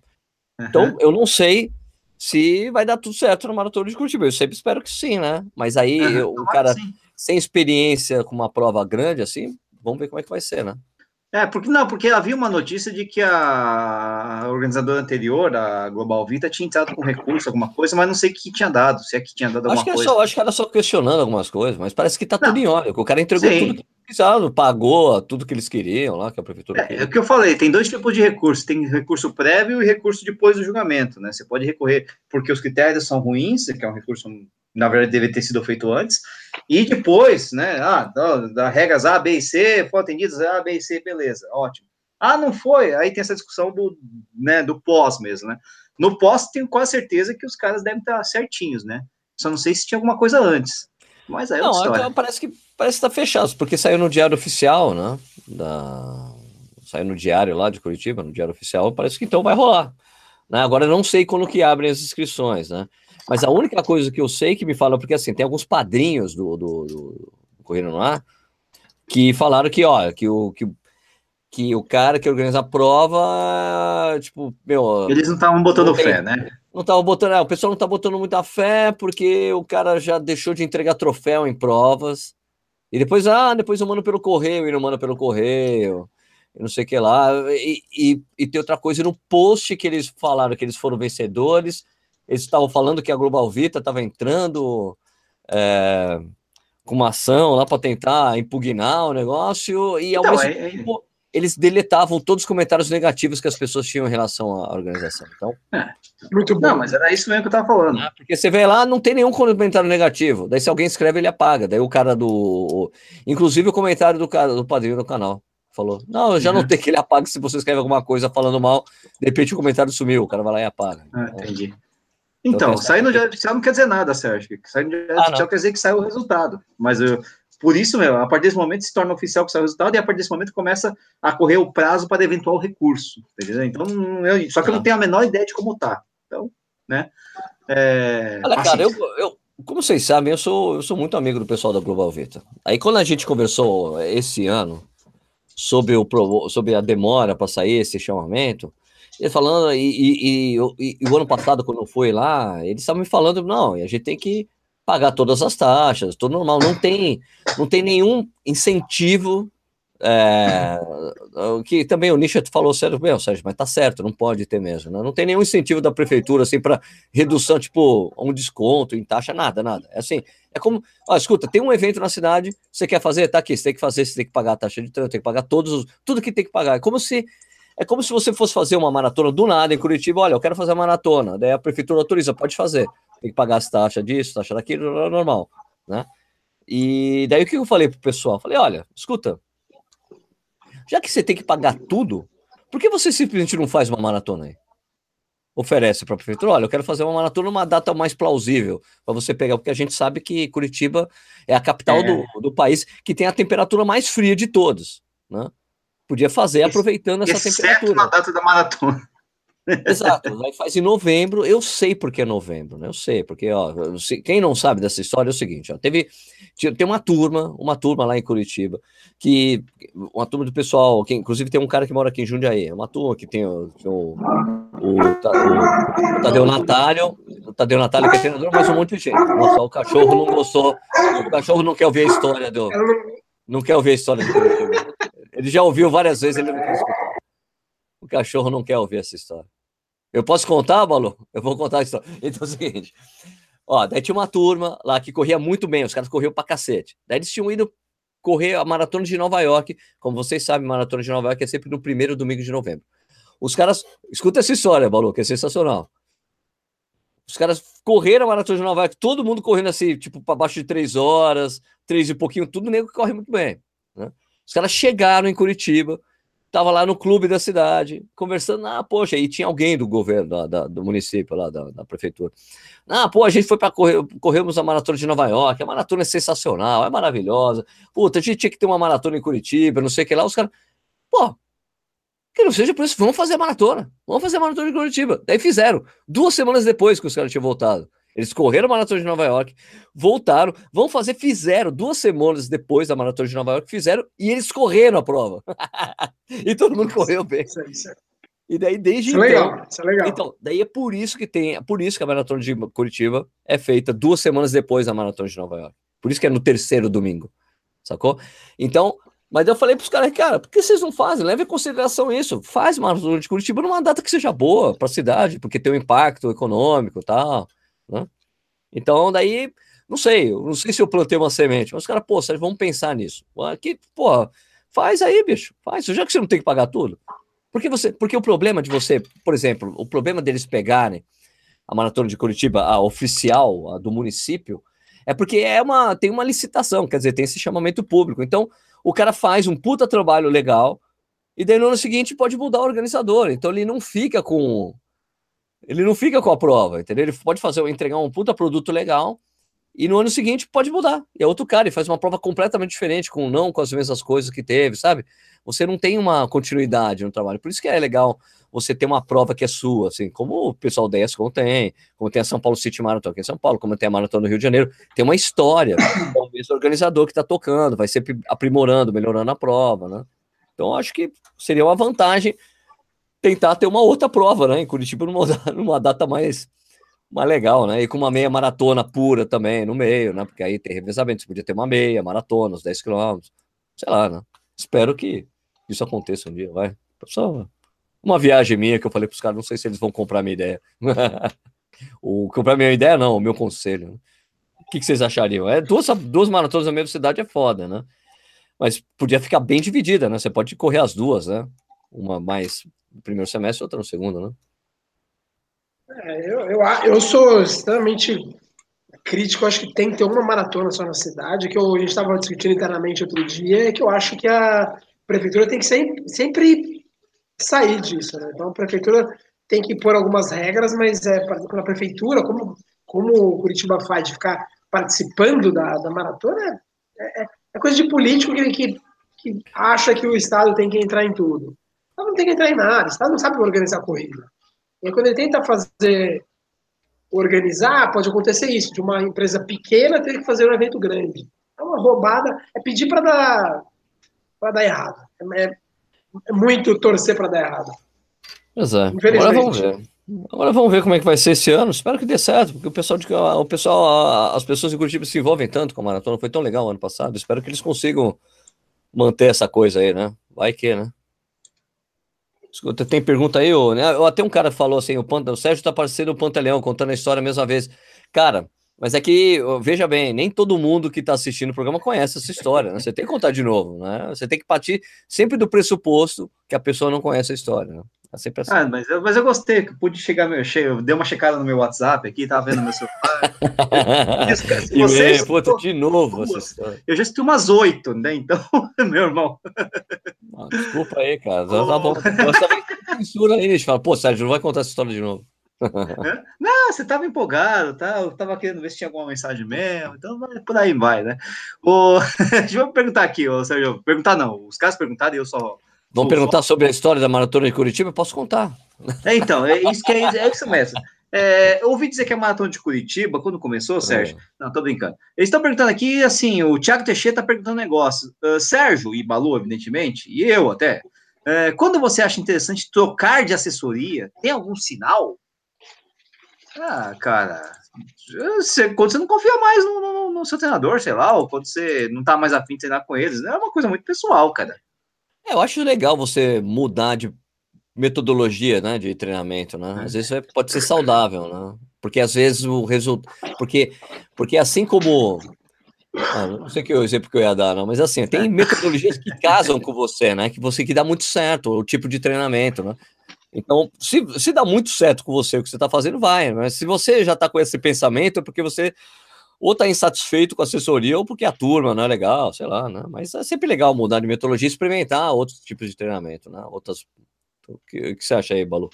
Uhum. Então, eu não sei se vai dar tudo certo no Maratona de Curitiba. Eu sempre espero que sim, né? Mas aí, uhum, o cara sem experiência com uma prova grande assim, vamos ver como é que vai ser, né? É, porque não, porque havia uma notícia de que a organizadora anterior, a Global Vita, tinha entrado com recurso, alguma coisa, mas não sei o que tinha dado, se é que tinha dado alguma acho que coisa. Só, acho que era só questionando algumas coisas, mas parece que tá não. tudo em ordem. O cara entregou Sim. tudo que precisava, pagou tudo que eles queriam lá, que a prefeitura. É, é, o que eu falei, tem dois tipos de recurso: tem recurso prévio e recurso depois do julgamento, né? Você pode recorrer porque os critérios são ruins, que é um recurso na verdade deve ter sido feito antes, e depois, né, ah, da, regras A, B e C, foram atendidas A, B e C, beleza, ótimo. Ah, não foi, aí tem essa discussão do, né, do pós mesmo, né, no pós tenho quase certeza que os caras devem estar certinhos, né, só não sei se tinha alguma coisa antes, mas aí é não, então parece que parece estar tá fechado, porque saiu no diário oficial, né, da... saiu no diário lá de Curitiba, no diário oficial, parece que então vai rolar, né, agora eu não sei quando que abrem as inscrições, né, mas a única coisa que eu sei que me falam, porque assim, tem alguns padrinhos do, do, do Corrida no Ar que falaram que, ó, que o, que, que o cara que organiza a prova, tipo, meu. Eles não estavam botando tem, fé, né? Não estavam botando, é, o pessoal não tá botando muita fé porque o cara já deixou de entregar troféu em provas. E depois, ah, depois eu mando pelo correio e não mando pelo correio. Não sei o que lá. E, e, e tem outra coisa no post que eles falaram que eles foram vencedores eles estavam falando que a Global Vita estava entrando é, com uma ação lá para tentar impugnar o negócio, e ao então, mesmo é, é, tempo eles deletavam todos os comentários negativos que as pessoas tinham em relação à organização. Então, é, muito bom. Não, mas era isso mesmo que eu estava falando. É, porque você vê lá, não tem nenhum comentário negativo. Daí, se alguém escreve, ele apaga. Daí o cara do. Inclusive o comentário do cara do padrinho do canal. falou. Não, eu já não uhum. tenho que ele apaga se você escreve alguma coisa falando mal, de repente o comentário sumiu, o cara vai lá e apaga. Ah, entendi. Então sair no diário oficial não quer dizer nada, Sérgio. Sair no diário ah, oficial quer dizer que saiu o resultado. Mas eu, por isso, meu, a partir desse momento se torna oficial que saiu o resultado e a partir desse momento começa a correr o prazo para eventual recurso. Entendeu? Então, eu, só que eu não tenho a menor ideia de como tá. Então, né? É, Olha, cara, eu, eu, como vocês sabem, eu sou, eu sou muito amigo do pessoal da Global Vita. Aí quando a gente conversou esse ano sobre, o, sobre a demora para sair esse chamamento, ele falando, e, e, e, e, o ano passado, quando eu fui lá, eles estavam me falando, não, a gente tem que pagar todas as taxas, tudo normal, não tem, não tem nenhum incentivo é, que também o Nietzsche falou sério, meu, Sérgio, mas tá certo, não pode ter mesmo. Né? Não tem nenhum incentivo da prefeitura assim para redução, tipo, um desconto em taxa, nada, nada. É assim, é como, ó, escuta, tem um evento na cidade, você quer fazer, tá aqui, você tem que fazer, você tem que pagar a taxa de trânsito, tem que pagar todos os, tudo que tem que pagar. É como se é como se você fosse fazer uma maratona do nada em Curitiba, olha, eu quero fazer uma maratona, daí a prefeitura autoriza, pode fazer. Tem que pagar as taxas disso, taxa daquilo, normal, né? E daí o que eu falei pro pessoal? Falei, olha, escuta, já que você tem que pagar tudo, por que você simplesmente não faz uma maratona aí? Oferece para a prefeitura, olha, eu quero fazer uma maratona numa data mais plausível para você pegar, porque a gente sabe que Curitiba é a capital é. Do, do país que tem a temperatura mais fria de todos, né? Podia fazer aproveitando essa temperatura. na data da maratona. Exato, aí faz em novembro, eu sei porque é novembro, né? Eu sei, porque, ó, quem não sabe dessa história é o seguinte, ó, teve, tem uma turma, uma turma lá em Curitiba, que, uma turma do pessoal, que inclusive tem um cara que mora aqui em Jundiaí, uma turma que tem o, o, o, o Tadeu Natário, o Tadeu Natário que é treinador, mas um monte de gente. Nossa, o cachorro não gostou, o cachorro não quer ouvir a história do, não quer ouvir a história do Curitiba. Ele já ouviu várias vezes, ele não quer escutar. O cachorro não quer ouvir essa história. Eu posso contar, Balu? Eu vou contar a história. Então é o seguinte: ó, daí tinha uma turma lá que corria muito bem, os caras corriam pra cacete. Daí eles tinham ido correr a maratona de Nova York. Como vocês sabem, maratona de Nova York é sempre no primeiro domingo de novembro. Os caras, escuta essa história, Balu, que é sensacional. Os caras correram a maratona de Nova York, todo mundo correndo assim, tipo, para baixo de três horas, três e pouquinho, tudo nego que corre muito bem. Né? Os caras chegaram em Curitiba, Tava lá no clube da cidade, conversando. Ah, poxa, aí tinha alguém do governo, da, da, do município lá, da, da, prefeitura. Ah, pô, a gente foi para correr, corremos a maratona de Nova York. A maratona é sensacional, é maravilhosa. Puta, a gente tinha que ter uma maratona em Curitiba, não sei o que lá. Os caras, pô, que não seja por isso, vamos fazer a maratona. Vamos fazer a maratona de Curitiba. Daí fizeram, duas semanas depois que os caras tinham voltado. Eles correram a maratona de Nova York, voltaram, vão fazer, fizeram duas semanas depois da maratona de Nova York, fizeram e eles correram a prova. e todo mundo correu bem. Isso, isso. E daí desde isso é então, legal, isso é legal. Então, daí é por isso que tem, é por isso que a maratona de Curitiba é feita duas semanas depois da maratona de Nova York. Por isso que é no terceiro domingo. Sacou? Então, mas eu falei para os caras, cara, por que vocês não fazem? Leve em consideração isso. Faz maratona de Curitiba numa data que seja boa para a cidade, porque tem um impacto econômico e tal. Né? Então, daí, não sei, não sei se eu plantei uma semente, mas os caras, pô, vamos pensar nisso. Aqui, pô, faz aí, bicho, faz, já que você não tem que pagar tudo. Porque, você, porque o problema de você, por exemplo, o problema deles pegarem a maratona de Curitiba, a oficial a do município, é porque é uma, tem uma licitação, quer dizer, tem esse chamamento público. Então, o cara faz um puta trabalho legal, e daí no ano seguinte pode mudar o organizador. Então ele não fica com ele não fica com a prova, entendeu? Ele pode fazer, entregar um puta produto legal e no ano seguinte pode mudar. E é outro cara, e faz uma prova completamente diferente, com não com as mesmas coisas que teve, sabe? Você não tem uma continuidade no trabalho. Por isso que é legal você ter uma prova que é sua, assim, como o pessoal da ESCOM tem, como tem a São Paulo City Marathon aqui em São Paulo, como tem a Maratona no Rio de Janeiro, tem uma história, é o mesmo organizador que está tocando, vai sempre aprimorando, melhorando a prova, né? Então, acho que seria uma vantagem tentar ter uma outra prova, né? Em Curitiba, numa, numa data mais, mais legal, né? E com uma meia maratona pura também no meio, né? Porque aí tem revezamento, você podia ter uma meia maratona, uns 10 quilômetros, sei lá, né? Espero que isso aconteça um dia, vai. Só uma viagem minha que eu falei para os caras, não sei se eles vão comprar minha ideia. o comprar minha ideia, não, o meu conselho. Né? O que, que, vocês achariam? É, duas, duas maratonas na mesma cidade é foda, né? Mas podia ficar bem dividida, né? Você pode correr as duas, né? Uma mais no primeiro semestre, outra no segundo, né? É, eu, eu, eu sou extremamente crítico, acho que tem que ter uma maratona só na cidade, que eu, a gente estava discutindo internamente outro dia, que eu acho que a prefeitura tem que sempre, sempre sair disso, né? Então a prefeitura tem que pôr algumas regras, mas é para a prefeitura, como, como Curitiba faz de ficar participando da, da maratona, é, é, é coisa de político que, que, que, acha que o Estado tem que entrar em tudo. Estado não tem que entrar em nada, o Estado não sabe organizar a corrida. E aí, quando ele tenta fazer, organizar, pode acontecer isso, de uma empresa pequena ter que fazer um evento grande. É uma roubada, é pedir para dar, dar errado. É, é muito torcer para dar errado. Pois é. Agora vamos ver. Agora vamos ver como é que vai ser esse ano. Espero que dê certo, porque o pessoal, de, o pessoal, as pessoas de Curitiba se envolvem tanto com a maratona. Foi tão legal ano passado. Espero que eles consigam manter essa coisa aí, né? Vai que, né? Escuta, tem pergunta aí, ô, né? Até um cara falou assim: o, o Sérgio tá parecendo o Pantaleão, contando a história a mesma vez. Cara, mas é que, veja bem, nem todo mundo que está assistindo o programa conhece essa história, né? Você tem que contar de novo, né? Você tem que partir sempre do pressuposto que a pessoa não conhece a história, né? É sempre assim. Ah, mas eu, mas eu gostei, que pude chegar meu cheio, dei uma checada no meu WhatsApp aqui, tava vendo meu celular. e vocês, puta, de novo Eu já assisti umas oito, né? Então, meu irmão. Ah, desculpa aí, cara. Oh. Tá bom. Você tava censura aí, a gente fala, pô, Sérgio, não vai contar essa história de novo. Não, você tava empolgado, tá? Eu tava querendo ver se tinha alguma mensagem mesmo, então por aí vai, né? O... Deixa eu perguntar aqui, ô, Sérgio. Perguntar não, os caras perguntaram e eu só Vão perguntar sobre a história da maratona de Curitiba? Eu posso contar. É, então, é isso que é, é isso mesmo. É, eu ouvi dizer que a maratona de Curitiba, quando começou, é. Sérgio. É. Não, tô brincando. Eles estão perguntando aqui, assim, o Thiago Teixeira está perguntando um negócio. Uh, Sérgio e Balu, evidentemente, e eu até. Uh, quando você acha interessante trocar de assessoria, tem algum sinal? Ah, cara. Você, quando você não confia mais no, no, no, seu treinador, sei lá, ou quando você não tá mais afim de treinar com eles, é uma coisa muito pessoal, cara. É, eu acho legal você mudar de metodologia, né, de treinamento, né? Às vezes é, pode ser saudável, né? Porque às vezes o resultado, porque porque assim como ah, não sei que o exemplo que eu ia dar, não, mas assim, tem metodologias que casam com você, né? Que você que dá muito certo, o tipo de treinamento, né? Então, se, se dá muito certo com você o que você está fazendo, vai. Mas se você já está com esse pensamento, é porque você ou está insatisfeito com a assessoria, ou porque a turma não é legal, sei lá, né? Mas é sempre legal mudar de metodologia e experimentar outros tipos de treinamento, né? Outras. O que, o que você acha aí, Balu?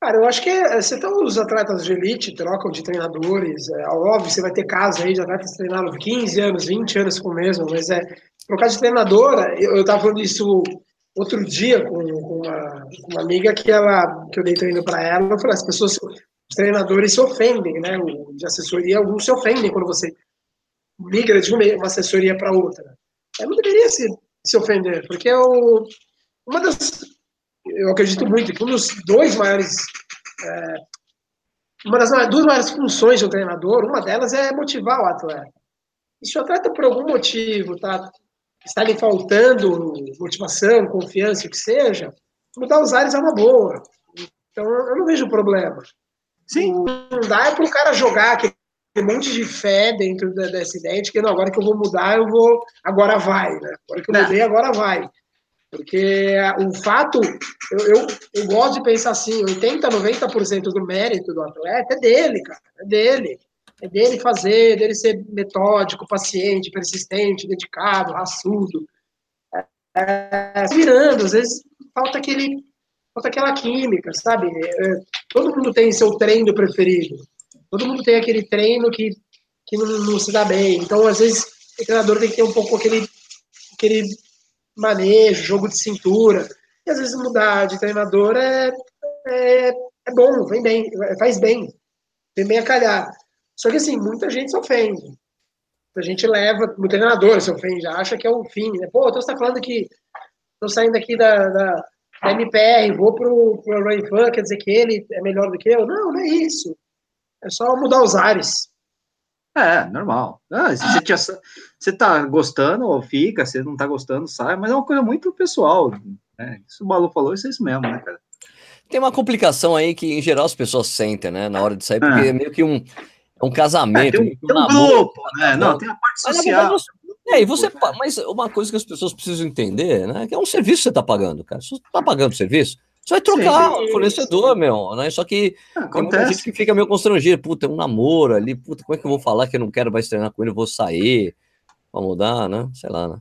Cara, eu acho que é, você tem os atletas de elite, trocam de treinadores. É, óbvio, você vai ter casos aí de atletas treinaram 15 anos, 20 anos com o mesmo, mas é trocar de treinadora. Eu, eu tava falando isso outro dia com, com, uma, com uma, amiga que ela que eu dei treino para ela. Eu falei, as pessoas os treinadores se ofendem, né? O de assessoria, alguns se ofendem quando você migra de uma assessoria para outra. Eu não deveria se, se ofender, porque eu, uma das, eu acredito muito que um dos dois maiores, é, uma das duas maiores funções de um treinador, uma delas é motivar o atleta. E se o atleta, por algum motivo, tá, está lhe faltando motivação, confiança, o que seja, mudar os ares é uma boa. Então, eu não vejo problema. Sim. Não dá é para o cara jogar aquele monte de fé dentro da, dessa ideia de que não, agora que eu vou mudar, eu vou. Agora vai, né? Agora que eu mudei, agora vai. Porque o fato, eu, eu, eu gosto de pensar assim: 80%, 90% do mérito do atleta é dele, cara. É dele. É dele fazer, dele ser metódico, paciente, persistente, dedicado, raçudo. É, é, virando, às vezes falta aquele falta aquela química, sabe? É, todo mundo tem seu treino preferido. Todo mundo tem aquele treino que, que não, não, se dá bem. Então, às vezes, o treinador tem que ter um pouco aquele, aquele manejo, jogo de cintura. E às vezes mudar de treinador é, é, é bom, vem bem, faz bem. Vem bem a calhar. Só que assim, muita gente se ofende. A gente leva, muito treinador se ofende, acha que é o fim. Né? Pô, então você está falando que estou saindo aqui da, da, da MPR, vou pro, pro Run Fan, quer dizer que ele é melhor do que eu? Não, não é isso. É só mudar os ares. É, normal. Ah, se você, tinha, você tá gostando, ou fica, se não tá gostando, sai, mas é uma coisa muito pessoal. Né? Isso o Balu falou, isso é isso mesmo, né, cara? Tem uma complicação aí que, em geral, as pessoas sentem, né, na hora de sair, porque é, é meio que um, é um casamento. É, tem um, tem um grupo, né? Não, tem a parte social. Mas, é, e você, mas uma coisa que as pessoas precisam entender, né? Que é um serviço que você está pagando, cara. Se você está pagando serviço, você vai trocar o fornecedor, meu, né? Só que Acontece. tem muita gente que fica meio constrangido. Puta, é um namoro ali, puta, como é que eu vou falar que eu não quero mais treinar com ele, eu vou sair, vou mudar, né? Sei lá, né?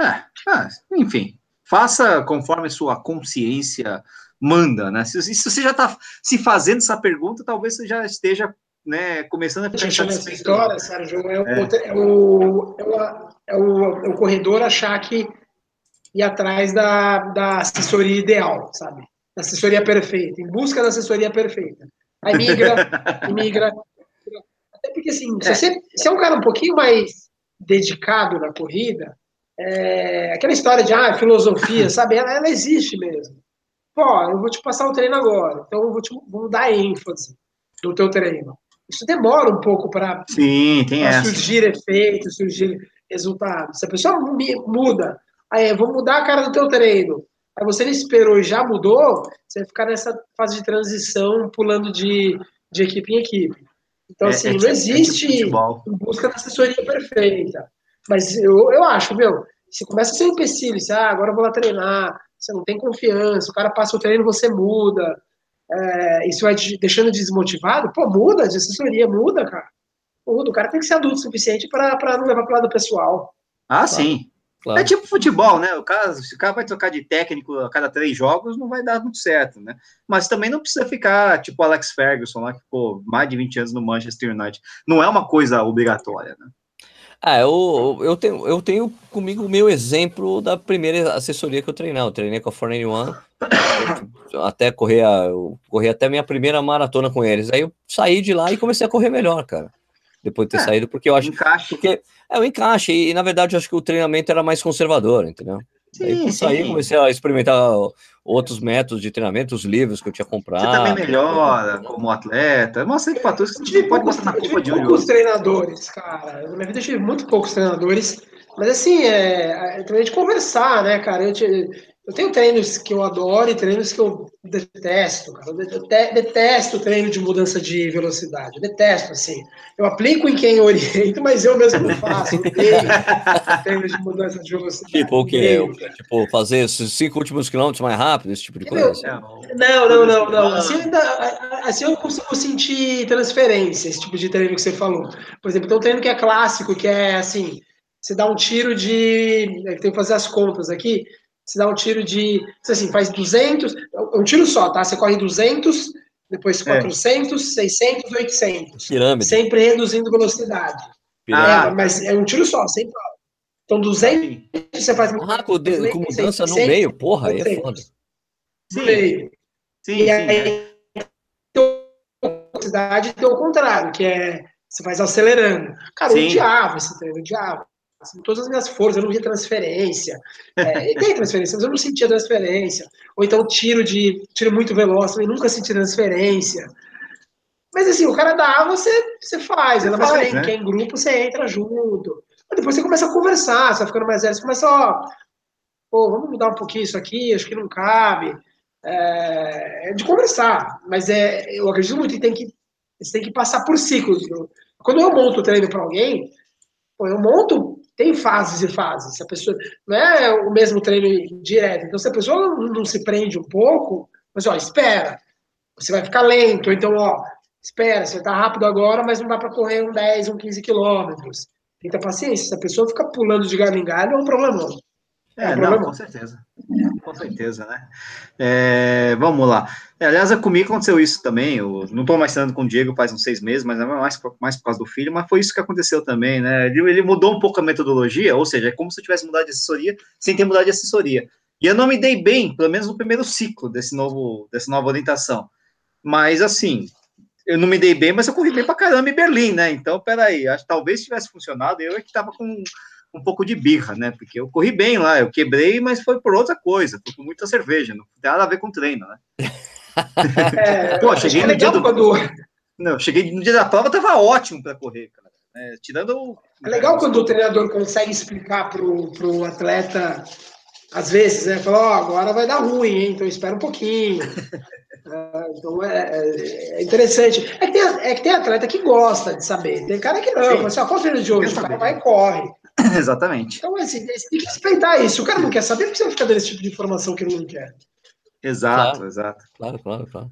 É, ah, enfim, faça conforme sua consciência manda, né? Se, se você já está se fazendo essa pergunta, talvez você já esteja né, começando a ficar essa história, Sérgio, é, é. é. O, é, o, é, o, é o corredor achar que ir atrás da, da assessoria ideal, sabe? Da assessoria perfeita, em busca da assessoria perfeita. Aí migra, migra. Até porque, assim, se é. você se é um cara um pouquinho mais dedicado na corrida, é, aquela história de ah, filosofia, sabe? Ela, ela, existe mesmo. Pô, eu vou te passar o treino agora, então eu vou, te, vou dar ênfase no teu treino. Isso demora um pouco para surgir efeitos, surgir resultados. Se a pessoa muda, aí vou mudar a cara do teu treino, aí você não esperou e já mudou, você vai ficar nessa fase de transição, pulando de, de equipe em equipe. Então, é, assim, é, não existe é em busca da assessoria perfeita. Mas eu, eu acho, meu, se começa a ser um empecilho, se, ah, agora eu vou lá treinar, você não tem confiança, o cara passa o treino, você muda, é, isso vai deixando desmotivado, pô, muda de assessoria, muda, cara. Muda, o cara tem que ser adulto o suficiente para não levar para o lado pessoal. Ah, sim. Claro. É tipo futebol, né? O cara, se o cara vai trocar de técnico a cada três jogos, não vai dar muito certo, né? Mas também não precisa ficar tipo Alex Ferguson, lá que ficou mais de 20 anos no Manchester United. Não é uma coisa obrigatória, né? Ah, eu, eu, tenho, eu tenho comigo o meu exemplo da primeira assessoria que eu treinei. Eu treinei com a 491, até correr, a, eu corri até minha primeira maratona com eles. Aí eu saí de lá e comecei a correr melhor, cara. Depois de ter é, saído, porque eu acho. Encaixe. Porque é o encaixe, e na verdade eu acho que o treinamento era mais conservador, entendeu? Sim, aí comecei a experimentar outros métodos de treinamento, os livros que eu tinha comprado. Você também melhora como atleta, uma série de fatores que a gente pode botar na culpa de um poucos treinadores, cara. Na minha vida eu tive muito poucos treinadores, mas assim, é, é também de conversar, né, cara? Eu, eu tenho treinos que eu adoro e treinos que eu detesto, cara. Eu detesto treino de mudança de velocidade. Eu detesto, assim. Eu aplico em quem oriento, mas eu mesmo não faço. Eu treino de mudança de velocidade. Tipo o quê? Tipo, fazer os cinco últimos quilômetros mais rápido, esse tipo de coisa? Não, não, não, não. Assim, ainda, assim eu consigo sentir transferência, esse tipo de treino que você falou. Por exemplo, tem um treino que é clássico, que é assim, você dá um tiro de... Tem que fazer as contas aqui você dá um tiro de, assim, faz 200, é um tiro só, tá? Você corre 200, depois 400, é. 600, 800. Pirâmide. Sempre reduzindo velocidade. Ah, mas é um tiro só, sempre. Então, 200 você faz... Ah, com, de, com mudança no meio, porra, aí é foda. No meio. Sim, e aí, velocidade tem o contrário, que é você faz acelerando. Cara, eu odiava esse treino, odiava assim, todas as minhas forças, eu não via transferência. É, tem transferência, mas eu não sentia transferência. Ou então tiro de tiro muito veloz, eu nunca senti transferência. Mas assim, o cara dá, você, você faz. Ela vai né? quem em grupo, você entra junto. Mas depois você começa a conversar, você vai ficando mais velho, você começa, ó, pô, vamos mudar um pouquinho isso aqui, acho que não cabe. É, é de conversar, mas é, eu acredito muito que tem que você tem que passar por ciclos. Quando eu monto o treino para alguém, eu monto tem fases e fases. Se a pessoa não é o mesmo treino direto. Então, se a pessoa não, não se prende um pouco, mas ó, espera, você vai ficar lento. Então, ó, espera, você está rápido agora, mas não dá para correr um 10, um 15 quilômetros. Tenta paciência. Se a pessoa fica pulando de galho em galho, é um problema. É, é um não, com certeza. Com certeza, né? É, vamos lá. É, aliás, comigo aconteceu isso também. Eu não estou mais treinando com o Diego faz uns seis meses, mas é mais, mais por causa do filho, mas foi isso que aconteceu também, né? Ele, ele mudou um pouco a metodologia, ou seja, é como se eu tivesse mudado de assessoria sem ter mudado de assessoria. E eu não me dei bem, pelo menos no primeiro ciclo desse novo, dessa nova orientação. Mas, assim, eu não me dei bem, mas eu corri bem pra caramba em Berlim, né? Então, peraí, acho que talvez tivesse funcionado, eu é que estava com um pouco de birra, né? Porque eu corri bem lá, eu quebrei, mas foi por outra coisa, foi por muita cerveja, não tem nada a ver com treino, né? É, Pô, cheguei no dia do... quando... Não, cheguei no dia da prova, tava ótimo para correr, cara. É, tirando É legal quando o treinador consegue explicar pro, pro atleta, às vezes, né? Falar, ó, oh, agora vai dar ruim, hein? Então espera um pouquinho. é, então é, é, é, interessante. É que, tem, é que tem atleta que gosta de saber. Tem cara que não. Mas, assim, qual treino de hoje? O cara vai e corre. Exatamente. Então, assim, tem que respeitar isso. O cara não quer saber, por que você vai ficar dando esse tipo de informação que ele não quer? Exato, claro, exato. Claro, claro, claro.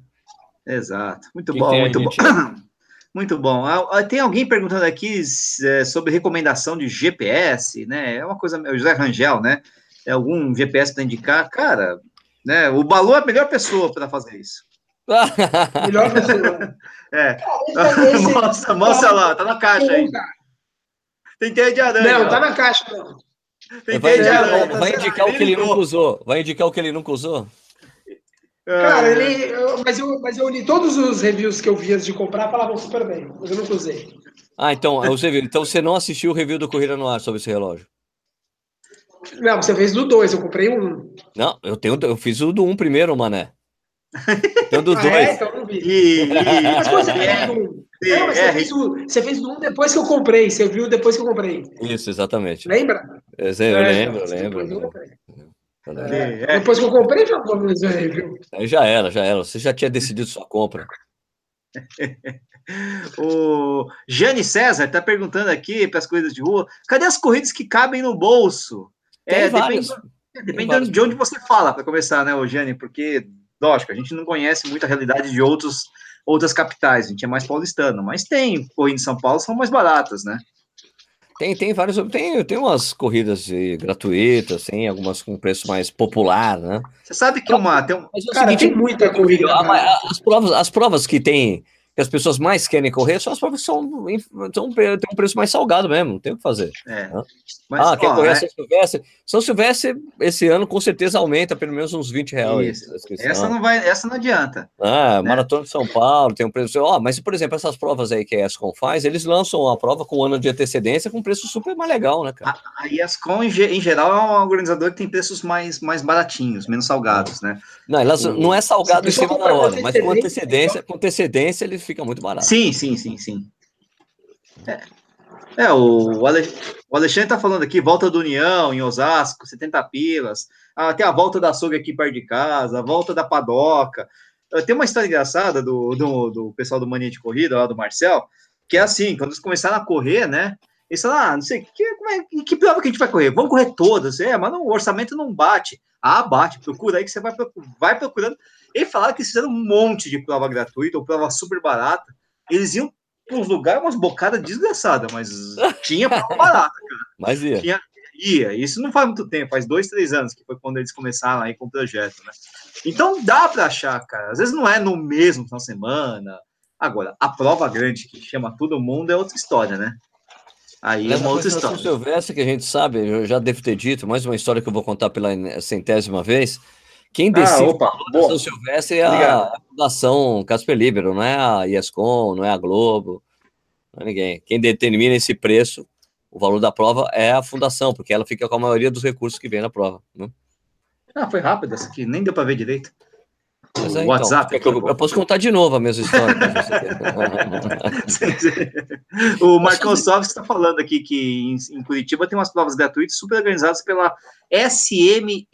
Exato. Muito bom, muito bom. Muito bom. Ah, ah, tem alguém perguntando aqui é, sobre recomendação de GPS, né? É uma coisa, o José Rangel, né? É algum GPS para indicar? Cara, né? O Balu é a melhor pessoa para fazer isso. melhor pessoa. É. Esse, mostra, mostra lá, tá na caixa aí. Tem teia de aranha. Não, tá na caixa, não. Tem vai, teia de aranha. Vai indicar o que ele nunca usou. Vai indicar o que ele nunca usou? Cara, é. ele. mas, eu, mas eu li todos os reviews que eu vi antes de comprar, falavam super bem, mas eu nunca usei. Ah, então, você viu. Então você não assistiu o review do Corrida no Ar sobre esse relógio? Não, você fez do 2, eu comprei um. Não, eu, tenho, eu fiz o do 1 um primeiro, mané. Então do 2. Ah, é? Então não vi. E, mas você fez do 1. Um. Não, mas você, fez o, você fez do 1 um depois que eu comprei. Você viu depois que eu comprei. Isso, exatamente. Lembra? Eu, eu é, lembro, lembro. lembro. É, é. Depois que eu comprei, já aí, viu? Aí já era, já era. Você já tinha decidido sua compra. o Jane César está perguntando aqui para as coisas de rua: cadê as corridas que cabem no bolso? é, depende, depende de onde você fala, para começar, né, Jane? Porque, lógico, a gente não conhece muito a realidade de outros, outras capitais, a gente é mais paulistano, mas tem corridas em São Paulo, são mais baratas, né? Tem, tem vários. Tem, tem umas corridas gratuitas, tem algumas com preço mais popular, né? Você sabe que uma. Tem, um, Mas é Cara, seguinte, tem muita corrida. As provas, as provas que tem que as pessoas mais querem correr são as provas que são, são, tem um preço mais salgado mesmo, não tem o que fazer. É. Né? Mas, ah, quer correr é... São Silvestre? São Silvestre, esse ano, com certeza aumenta pelo menos uns 20 reais. Essa não vai, essa não adianta. Ah, né? Maratona de São Paulo tem um preço. Ó, mas, por exemplo, essas provas aí que a ESCOM faz, eles lançam a prova com um ano de antecedência com preço super mais legal, né, cara? A, a ESCOM, em geral, é um organizador que tem preços mais, mais baratinhos, menos salgados, né? Não, elas, o... não é salgado em cima da hora, mas com antecedência, com antecedência ele fica muito barato. Sim, sim, sim, sim. É, é o, o Alexandre tá falando aqui, volta do União, em Osasco, 70 pilas. Ah, tem a volta da açougue aqui perto de casa, a volta da padoca. Ah, tem uma história engraçada do, do, do pessoal do Mania de Corrida, lá do Marcel, que é assim, quando eles começaram a correr, né? Eles falaram, ah, não sei, que, é, que prova que a gente vai correr? Vamos correr todas. É, mas não, o orçamento não bate. Ah, bate, procura aí que você vai, vai procurando. E falaram que fizeram um monte de prova gratuita ou prova super barata eles iam para uns lugares, umas bocadas desgraçadas, mas tinha para barata, cara. Mas ia. Tinha, ia. Isso não faz muito tempo, faz dois, três anos que foi quando eles começaram aí com o projeto, né? Então dá para achar, cara. Às vezes não é no mesmo final de semana. Agora, a prova grande que chama todo mundo é outra história, né? Aí é uma outra história. Se houvesse, que a gente sabe, eu já devo ter dito, mais uma história que eu vou contar pela centésima vez. Quem ah, decide ah, opa, o São Silvestre é a, a, Fundação Casper Libero, não é a IESCOM, não é a Globo, não é ninguém. Quem determina esse preço, o valor da prova, é a Fundação, porque ela fica com a maioria dos recursos que vem na prova. Né? Ah, foi rápido essa aqui, nem deu para ver direito. Mas, é, WhatsApp. Então, eu, eu, posso contar de novo a mesma história. o Marcão está falando aqui que em, em, Curitiba tem umas provas gratuitas super organizadas pela SMELJ.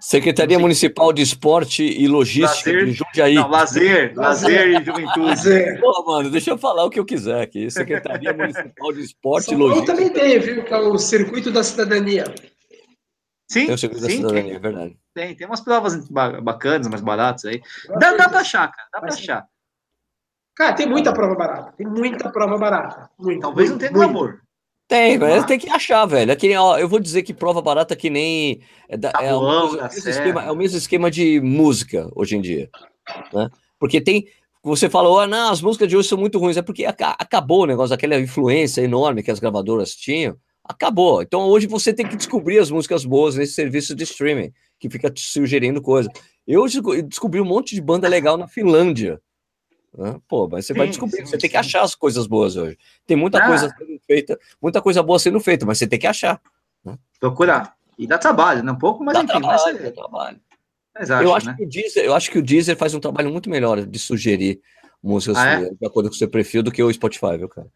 Secretaria Municipal de Esporte e Logística lazer, de Jundiaí. Não, lazer, lazer e juventude. Pô, mano, deixa eu falar o que eu quiser aqui. Secretaria Municipal de Esporte São e Logística. também tem, viu? Que é o Circuito da Cidadania. Sim, tem o Circuito sim, da Cidadania, é verdade. Tem, tem umas provas bacanas, mais baratas aí. Dá, dá pra achar, cara. Dá pra achar. Cara, tem muita prova barata. Tem muita prova barata. Muita, Talvez não tenha glamour. Tem, mas tem que achar, velho. É que, ó, eu vou dizer que prova barata que nem. É, da, é, o, mesmo, esquema, é o mesmo esquema de música hoje em dia. Né? Porque tem. Você falou, ah, não, as músicas de hoje são muito ruins. É porque acabou o negócio, aquela influência enorme que as gravadoras tinham. Acabou. Então hoje você tem que descobrir as músicas boas nesse serviço de streaming que fica te sugerindo coisa. Eu descobri um monte de banda legal na Finlândia. Né? Pô, mas você sim, vai descobrir, sim, você sim. tem que achar as coisas boas hoje. Tem muita ah. coisa sendo feita, muita coisa boa sendo feita, mas você tem que achar. Né? Procurar. E dá trabalho, né? Um pouco, mas dá enfim. Trabalho, mas dá trabalho. Exato, eu, acho né? que o Deezer, eu acho que o Deezer faz um trabalho muito melhor de sugerir músicas ah, é? de acordo com o seu perfil do que o Spotify, viu, cara?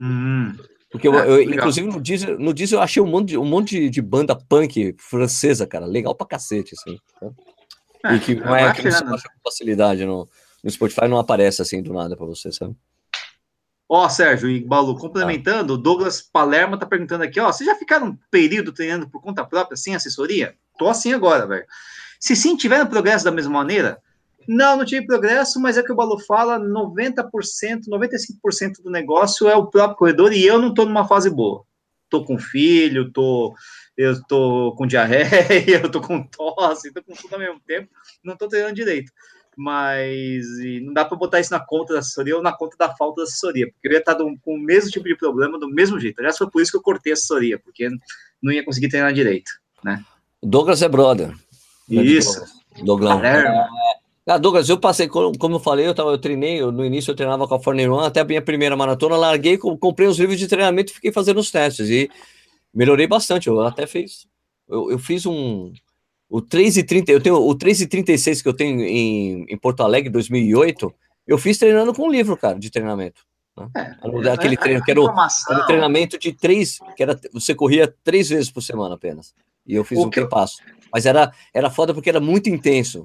Hum. Porque eu, é, eu inclusive, no Diesel, no Diesel eu achei um monte, de, um monte de, de banda punk francesa, cara. Legal pra cacete, assim. Tá? É, e que não é, que você acha com facilidade no, no Spotify, não aparece assim do nada pra você, sabe? Ó, Sérgio e Balu, complementando, o Douglas Palermo tá perguntando aqui, ó, vocês já ficaram um período treinando por conta própria, sem assessoria? Tô assim agora, velho. Se sim, tiveram progresso da mesma maneira, Não, não tive progresso, mas é que o Balu fala, 90%, 95% do negócio é o próprio corredor e eu não estou numa fase boa. Tô com filho, tô, eu tô com diarreia, eu tô com tosse, tô com tudo ao mesmo tempo, não estou treinando direito. Mas não dá para botar isso na conta da assessoria ou na conta da falta da assessoria, porque eu ia estar com o mesmo tipo de problema do mesmo jeito. Aliás, foi por isso que eu cortei a assessoria, porque não ia conseguir treinar direito, né? Douglas é brother. Isso. Douglas. É, ah, Douglas, eu passei, como eu falei, eu, tava, eu treinei, eu, no início eu treinava com a Fortnite Run, até a minha primeira maratona, larguei, comprei os livros de treinamento e fiquei fazendo os testes, e melhorei bastante, eu até fiz, eu, eu fiz um, o 3,30, eu tenho o 3,36 que eu tenho em, em Porto Alegre, 2008, eu fiz treinando com um livro, cara, de treinamento. Né? É, Aquele é, treino, que era o, era o, treinamento de três, que era, você corria três vezes por semana apenas, e eu fiz o um que passo. Mas era, era foda porque era muito intenso.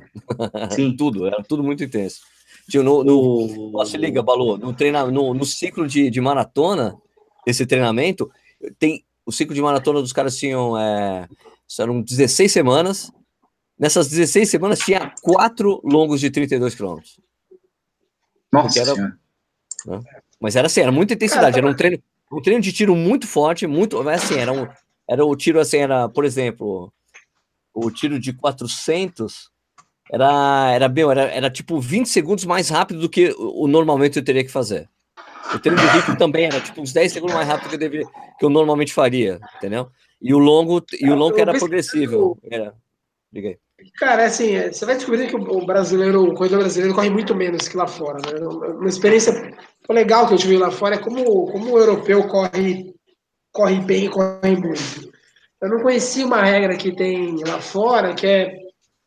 Sim. tudo, era tudo muito intenso. Tio, no, no, se liga, Balu, no, treina, no, no ciclo de, de maratona, esse treinamento, tem o ciclo de maratona dos caras tinham é, eram 16 semanas. Nessas 16 semanas tinha quatro longos de 32 quilômetros. Nossa. Era, né? Mas era assim, era muita intensidade, era um treino, um treino de tiro muito forte, muito, assim, era um, era o tiro assim, era, por exemplo, o tiro de 400 era, era bem, era, era tipo 20 segundos mais rápido do que o, o normalmente eu teria que fazer. O treino de ritmo também era tipo uns 10 segundos mais rápido que eu, deveria, que eu normalmente faria, entendeu? E o longo, e o longo era progressivo. Era. Cara, assim, é, você vai descobrir que o brasileiro, o corredor brasileiro corre muito menos que lá fora, né? Uma experiência legal que eu tive lá fora é como, como o europeu corre, corre bem e corre muito. Eu não conhecia uma regra que tem lá fora, que é,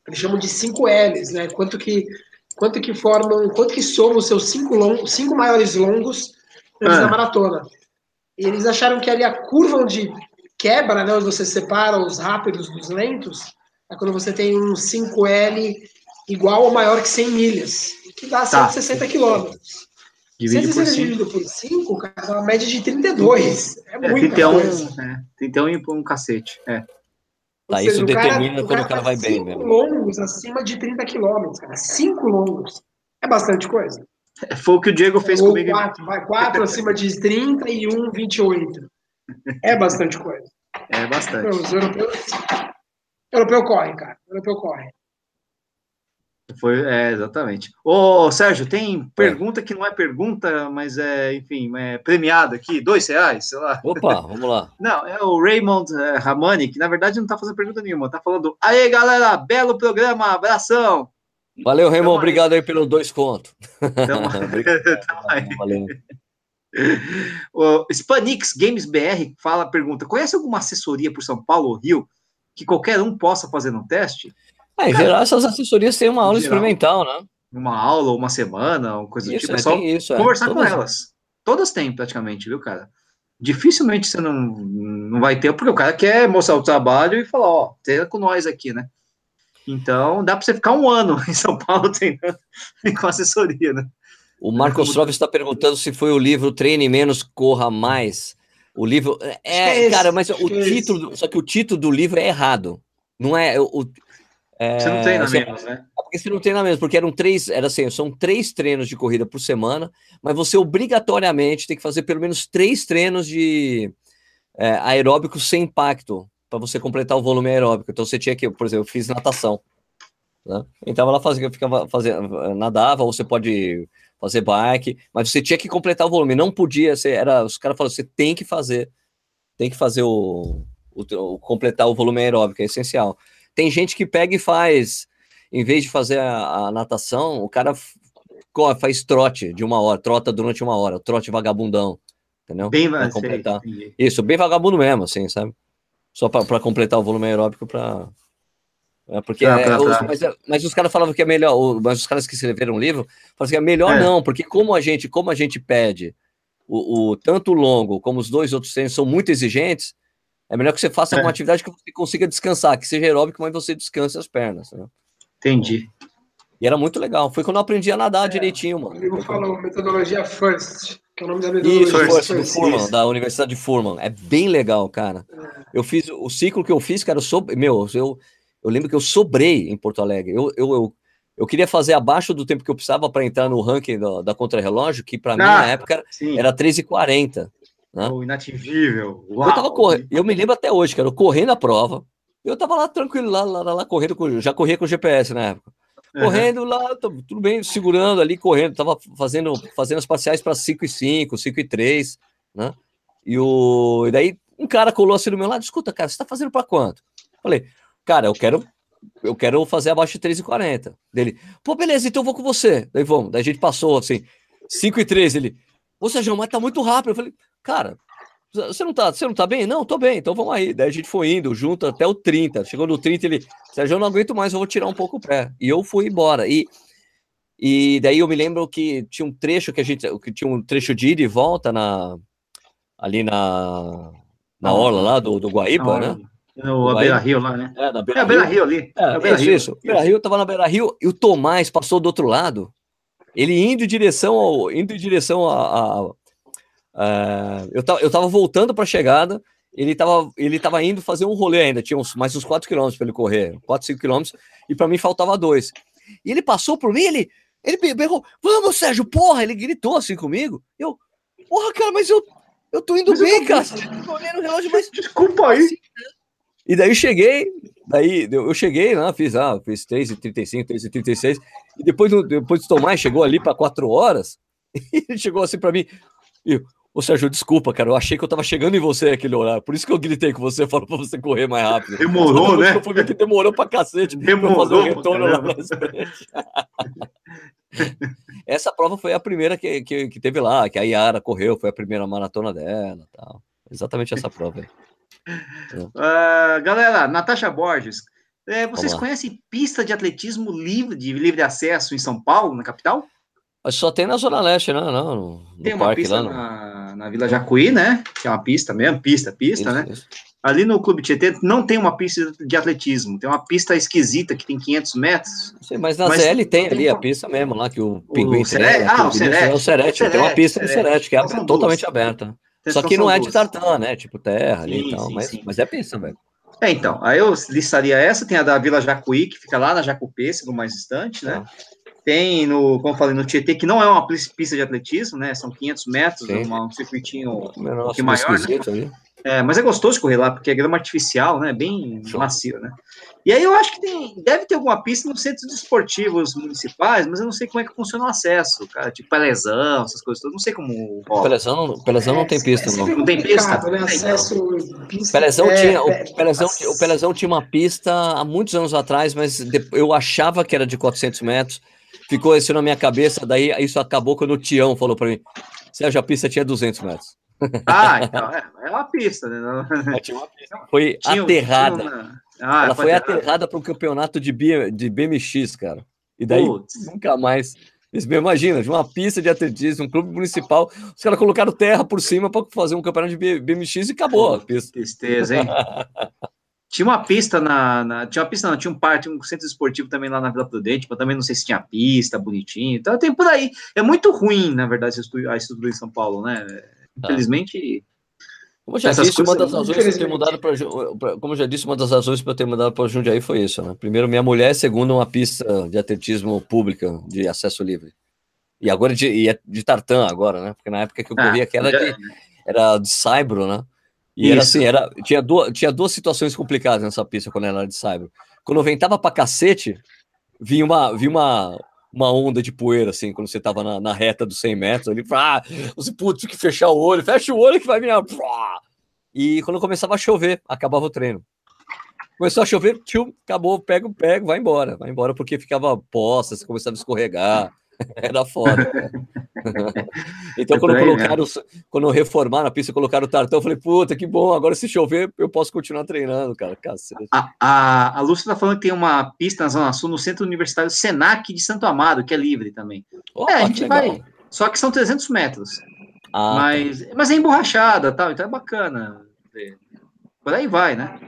eles chamam de 5 L's, né? Quanto que, quanto que formam, quanto que somam os seus cinco, longos, cinco maiores longos antes ah. da maratona. E eles acharam que ali a curva onde quebra, né, onde você separa os rápidos dos lentos, é quando você tem um 5L igual ou maior que 100 milhas, que dá 160 tá. quilômetros. Divide 160 por dividido por 5, cara, é uma média de 32. É, é muito 31, coisa. É, 31 e um cacete. É. Tá, seja, isso determina cara, quando o cara, vai bem mesmo. longos acima de 30 quilômetros, cara. 5 longos. É bastante coisa. É, foi o que o Diego fez Ou comigo. Quatro, vai 4 acima de 30 e 1, 28. É bastante coisa. É bastante. Os europeus, europeu corre, cara. O europeu corre. Foi, é, exatamente. Ô, Sérgio, tem pergunta que não é pergunta, mas é, enfim, é premiada aqui, dois reais, sei lá. Opa, vamos lá. Não, é o Raymond é, Ramani, que na verdade não tá fazendo pergunta nenhuma, tá falando, aí galera, belo programa, abração. Valeu, Raymond, obrigado aí pelo dois contos. Então, valeu. O Spanix Games BR fala, pergunta, conhece alguma assessoria por São Paulo ou Rio que qualquer um possa fazer no teste? É, em geral, essas assessorias têm uma aula geral, experimental, né? Uma aula, uma semana, uma coisa isso, do tipo. É, só isso, é. conversar com elas. Todas têm, praticamente, viu, cara? Dificilmente você não, não vai ter, porque o cara quer mostrar o trabalho e falar, ó, treina com nós aqui, né? Então, dá para você ficar um ano em São Paulo treinando com assessoria, né? O Marcos Troves está perguntando se foi o livro Treine Menos, Corra Mais. O livro. É, é cara, mas o título. Só que o título do livro é errado. Não é. O, é, você não treina assim, menos, né? É porque você não treina menos, porque eram três, era assim, são três treinos de corrida por semana, mas você obrigatoriamente tem que fazer pelo menos três treinos de é, aeróbico sem impacto para você completar o volume aeróbico. Então você tinha que, por exemplo, eu fiz natação. Né? Então ela fazia, ficava fazendo, nadava, ou você pode fazer bike, mas você tinha que completar o volume, não podia ser, era, os caras falaram, você tem que fazer, tem que fazer o, o, o, completar o volume aeróbico, é essencial. Tem gente que pega e faz, em vez de fazer a, a natação, o cara faz trote de uma hora, trota durante uma hora, trote vagabundão, entendeu? Bem pra completar. Isso, bem vagabundo mesmo, assim, sabe? Só para completar o volume aeróbico para é porque tá, tá, os, tá. Mas, mas, os caras falavam que é melhor, mas os caras que escreveram o livro falavam que é melhor é. não, porque como a gente, como a gente pede o, o, tanto o longo como os dois outros treinos são muito exigentes, é melhor que você faça é. uma atividade que você consiga descansar, que seja aeróbico, mas você descanse as pernas. Né? Entendi. E era muito legal. Foi quando eu aprendi a nadar é, direitinho, mano. O livro falou metodologia FIRST, que é o nome da metodologia. Isso, First, First, Furman, da Universidade de Furman. É bem legal, cara. É. Eu fiz o ciclo que eu fiz, cara, eu sou, meu, eu eu lembro que eu sobrei em Porto Alegre. Eu, eu, eu, eu queria fazer abaixo do tempo que eu precisava para entrar no ranking da, da contrarrelógio, que para ah, mim na época sim. era 3,40. Né? O inatingível. Uau. Eu, tava correndo, eu me lembro até hoje, cara, eu correndo a prova. Eu tava lá tranquilo, lá, lá, lá correndo, com, já corria com o GPS na época. Correndo uhum. lá, tudo bem, segurando ali, correndo. Tava fazendo, fazendo as parciais para 5 e 5, 5 e 3, né? E, o, e daí um cara colou assim no meu lado, escuta, cara, você tá fazendo para quanto? Falei, cara, eu quero eu quero fazer abaixo de 3,40. Dele, pô, beleza, então eu vou com você. Daí vamos. Daí a gente passou assim, 5 e 13. Ele, ô Sérgio, mas tá muito rápido. Eu falei, cara, você não tá, você não tá bem? Não, tô bem, então vamos aí. Daí a gente foi indo junto até o 30. Chegou no 30, ele, Sérgio, eu não aguento mais, eu vou tirar um pouco o pé. E eu fui embora. E, e daí eu me lembro que tinha um trecho que a gente, que tinha um trecho de ida e volta na, ali na, na orla lá do, do Guaíba, né? No Beira Rio lá, né? É, na Beira, é, Beira Rio ali. É, é Beira isso, Rio. isso. Beira Rio, tava na Beira Rio e o Tomás passou do outro lado. Ele indo em direção ao, indo em direção a, a, a eu, tava, eu tava voltando para a chegada, ele tava, ele tava indo fazer um rolê ainda, tinha uns, mais uns 4 quilômetros para ele correr, 4, 5 quilômetros, e para mim faltava dois. E ele passou por mim, ele, ele berrou, vamos, Sérgio, porra, ele gritou assim comigo. Eu, porra, cara, mas eu, eu tô indo mas bem, eu cara. Eu tô olhando o relógio, mas. Desculpa aí. Assim, e daí eu cheguei, daí eu cheguei, né, fiz, ah, fiz 3h35, 3h36, e depois, depois do Tomás chegou ali para 4 horas, e ele chegou assim para mim, e Ô Sérgio, desculpa, cara, eu achei que eu tava chegando em você aquele horário, por isso que eu gritei com você, falou pra você correr mais rápido. Demorou, né? Eu que demorou pra cacete demorou, pra fazer o retorno lá frente. Essa prova foi a primeira que, que, que, teve lá, que a Yara correu, foi a primeira maratona dela tal. Exatamente essa prova aí. Uh, galera, Natasha Borges, é, vocês conhecem pista de atletismo livre, de livre acesso em São Paulo, na capital? Só tem na Zona Leste, né? Não, no, tem uma pista lá, na, na, Vila Jacuí, né? Que é uma pista mesmo, pista, pista, isso, né? Isso. Ali no Clube Tietê não tem uma pista de atletismo, tem uma pista esquisita que tem 500 metros. Sim, mas na mas ZL tem, ali a pista mesmo, lá que o Pinguim o Serete, Ah, o Serete. É o Serete, tem uma pista no Serete, que é totalmente duas. aberta. Só que não é de tartan, né? Tipo terra ali sim, e tal, sim, mas, sim. mas é pista, velho. É, então, aí eu listaria essa, tem a da Vila Jacuí, que fica lá na Jacupê, no mais distante, né? É. Tem no, como eu falei, no Tietê, que não é uma pista de atletismo, né? São 500 metros, um circuitinho um pouquinho maior. Né? É, mas é gostoso correr lá, porque é grama artificial, né? Bem Show. macio, né? E aí eu acho que tem, deve ter alguma pista nos centros esportivos municipais, mas eu não sei como é que funciona o acesso, cara. Tipo Pelezão, essas coisas todas, não sei como. Pelezão, Pelezão não tem pista, não. Não tem pista? Né? Acesso, pista Pelezão é, tinha, o, Pelezão, o Pelezão tinha uma pista há muitos anos atrás, mas eu achava que era de 400 metros. Ficou isso na minha cabeça, daí isso acabou quando o Tião falou para mim: Sérgio, a pista tinha 200 metros. Ah, então é, é uma pista, né? É, tinha uma pista. Foi tinha, aterrada. Tinha uma... ah, Ela foi aterrada para um campeonato de, B, de BMX, cara. E daí Putz. nunca mais. Imagina, de uma pista de atletismo, um clube municipal, os caras colocaram terra por cima para fazer um campeonato de BMX e acabou a pista. Tristeza, hein? Tinha uma pista na, na, Tinha uma pista, não, tinha um parque, um centro esportivo também lá na Vila Prudente, mas também não sei se tinha pista, bonitinho. Então tem por aí. É muito ruim, na verdade, a estrutura em São Paulo, né? Infelizmente. Como eu já disse, uma das razões para ter mudado para como já disse, uma das razões para ter mudado para Jundiaí foi isso, né? Primeiro, minha mulher, segundo, uma pista de atletismo pública de acesso livre. E agora de, e é de tartan agora, né? Porque na época que eu corria, ah, que era de, era de saibro, né? E Isso. era assim, era, tinha, duas, tinha duas situações complicadas nessa pista quando era de cyber. Quando ventava pra cacete, vinha uma, vinha uma, uma onda de poeira, assim, quando você tava na, na reta dos 100 metros, ali, ah, você, putz, tem que fechar o olho, fecha o olho que vai vir. E quando começava a chover, acabava o treino. Começou a chover, tchum, acabou, pego, pego, vai embora, vai embora, porque ficava poça, você começava a escorregar. Era foda. então, quando aí, colocaram, né? quando reformaram a pista, colocaram o tartão, eu falei, puta, que bom, agora se chover, eu posso continuar treinando, cara. Cacete. A, a, a Lúcia tá falando que tem uma pista na Zona Sul, no Centro Universitário Senac de Santo Amado, que é livre também. Opa, é, a gente vai. Só que são 300 metros. Ah, tá. mas, tá. mas é emborrachada tal, então é bacana. Por aí vai, né?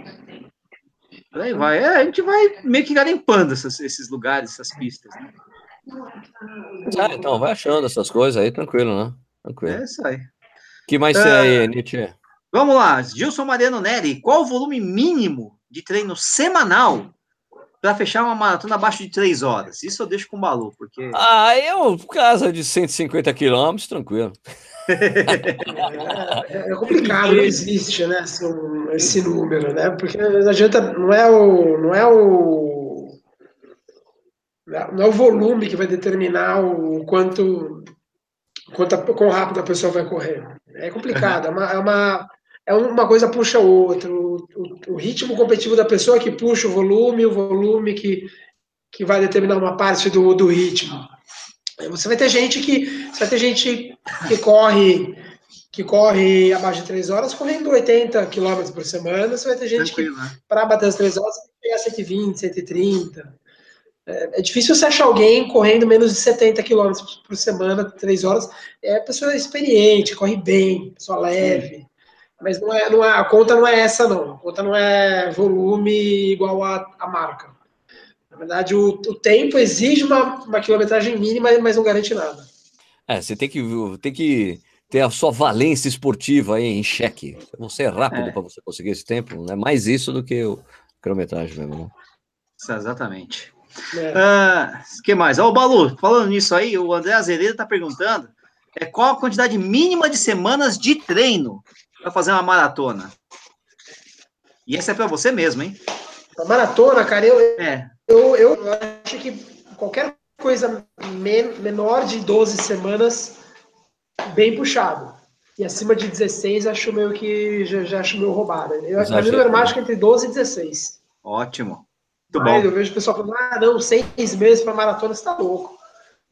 Por aí vai. É, a gente vai meio que garimpando essas, esses lugares, essas pistas, né? Ah, então, vai achando essas coisas aí, tranquilo, né? Tranquilo. É isso aí. que mais tem aí, é, Nietzsche? Vamos lá, Gilson Mariano Neri, qual o volume mínimo de treino semanal para fechar uma maratona abaixo de três horas. Isso eu deixo com o Balu, porque. Ah, eu, casa de 150 quilômetros, tranquilo. É, é, complicado, não existe, né, esse, esse número, né? Porque não adianta, não é o, não é o, não é o volume que vai determinar o quanto, quanto quão rápido a pessoa vai correr. É complicado, é uma, é uma, é uma coisa puxa o outro. O, o, ritmo competitivo da pessoa que puxa o volume, o volume que, que vai determinar uma parte do, do ritmo. Você vai ter gente que você vai ter gente que corre que corre abaixo de 3 horas correndo 80 km por semana. Você vai ter gente Tranquilo, que, né? para bater as 3 horas, vai pegar 120, 130. É, é difícil você achar alguém correndo menos de 70 km por semana, 3 horas. É pessoa experiente, corre bem, pessoa leve. Sim. Mas não é, não é, a conta não é essa, não. A conta não é volume igual a, a marca. Na verdade, o, o tempo exige uma, uma quilometragem mínima, mas não garante nada. É, você tem que, tem que ter a sua valência esportiva aí em xeque. Você é rápido é. para você conseguir esse tempo, não é mais isso do que o quilometragem mesmo, né? exatamente. O é. uh, que mais? Ó, o Balu, falando nisso aí, o André Azevedo está perguntando é, qual a quantidade mínima de semanas de treino para fazer uma maratona. E essa é para você mesmo, hein? A maratona, cara, eu, é. eu, eu acho que qualquer coisa men menor de 12 semanas, bem puxado. E acima de 16, acho meio que já, já acho meio roubado. Eu acho que o mágico entre 12 e 16. Ótimo. Muito Mas eu vejo o pessoal falando, ah, não, seis meses para maratona, você tá louco.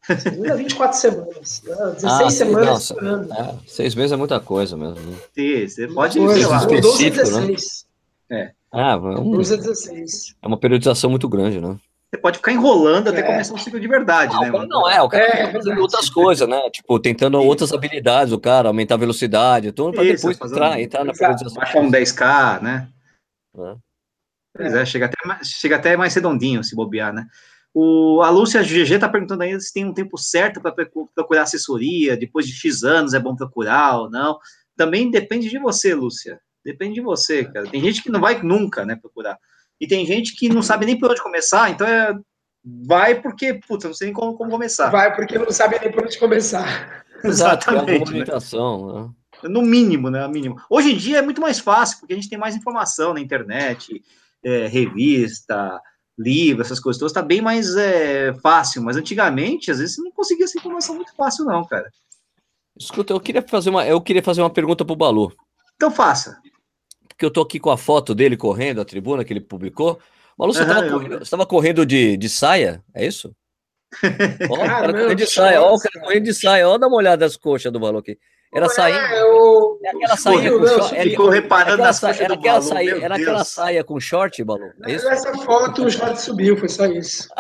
Ainda 24 semanas. Né? 16 ah, semanas. Nossa, é, seis meses é muita coisa mesmo. Né? Sim, você pode ir, sei lá. 12 e 16. Né? É. Ah, é, um, 16. é uma periodização muito grande, né? Você pode ficar enrolando até é. começar um ciclo de verdade, não, né? Não, é, o cara é, fazendo outras coisas, né? Tipo, tentando Isso. outras habilidades, o cara, aumentar a velocidade, tudo para depois entrar, entrar na periodização. Baixar um 10K, né? É. Pois é, chega até, chega até mais redondinho se bobear, né? O, a Lúcia GG está perguntando ainda se tem um tempo certo para procurar assessoria, depois de X anos é bom procurar ou não. Também depende de você, Lúcia. Depende de você, cara. Tem gente que não vai nunca, né, procurar. E tem gente que não sabe nem por onde começar, então é. Vai porque, puta, não sei nem como, como começar. Vai porque não sabe nem por onde começar. Exatamente. Né? né? No mínimo, né? Mínimo. Hoje em dia é muito mais fácil, porque a gente tem mais informação na internet, é, revista, livro, essas coisas todas, tá bem mais é, fácil. Mas antigamente, às vezes, você não conseguia essa informação muito fácil, não, cara. Escuta, eu queria fazer uma, eu queria fazer uma pergunta pro Balu. Então faça porque eu tô aqui com a foto dele correndo, a tribuna que ele publicou. Malu, você estava correndo, correndo de, de saia, é isso? Ó, o cara correndo de saia, ó, o cara correndo de saia, ó, dá uma olhada nas coxas do Malu aqui. Era saia. É, eu... é aquela saia com short. Ficou reparando coxas era aquela Balu, saia, Era aquela saia com short, Balu. É isso? Essa foto o short subiu, foi só isso.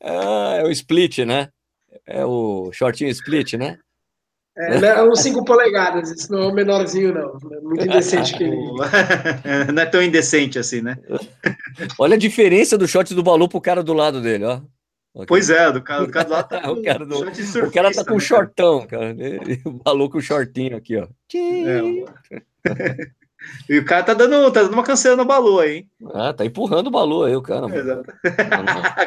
ah, é o split, né? É o shortinho split, né? É, é uns 5 polegadas, isso não é um menorzinho, não. É muito indecente que ele. não é tão indecente assim, né? Olha a diferença do short do Balu pro cara do lado dele, ó. Pois é, do cara, do cara lado tá o, cara do, o cara tá com né, shortão, cara. O Balu com shortinho aqui, ó. É, E o cara tá dando, tá dando uma canseira no Balu aí, hein? Ah, tá empurrando o Balu aí, o cara. Exato.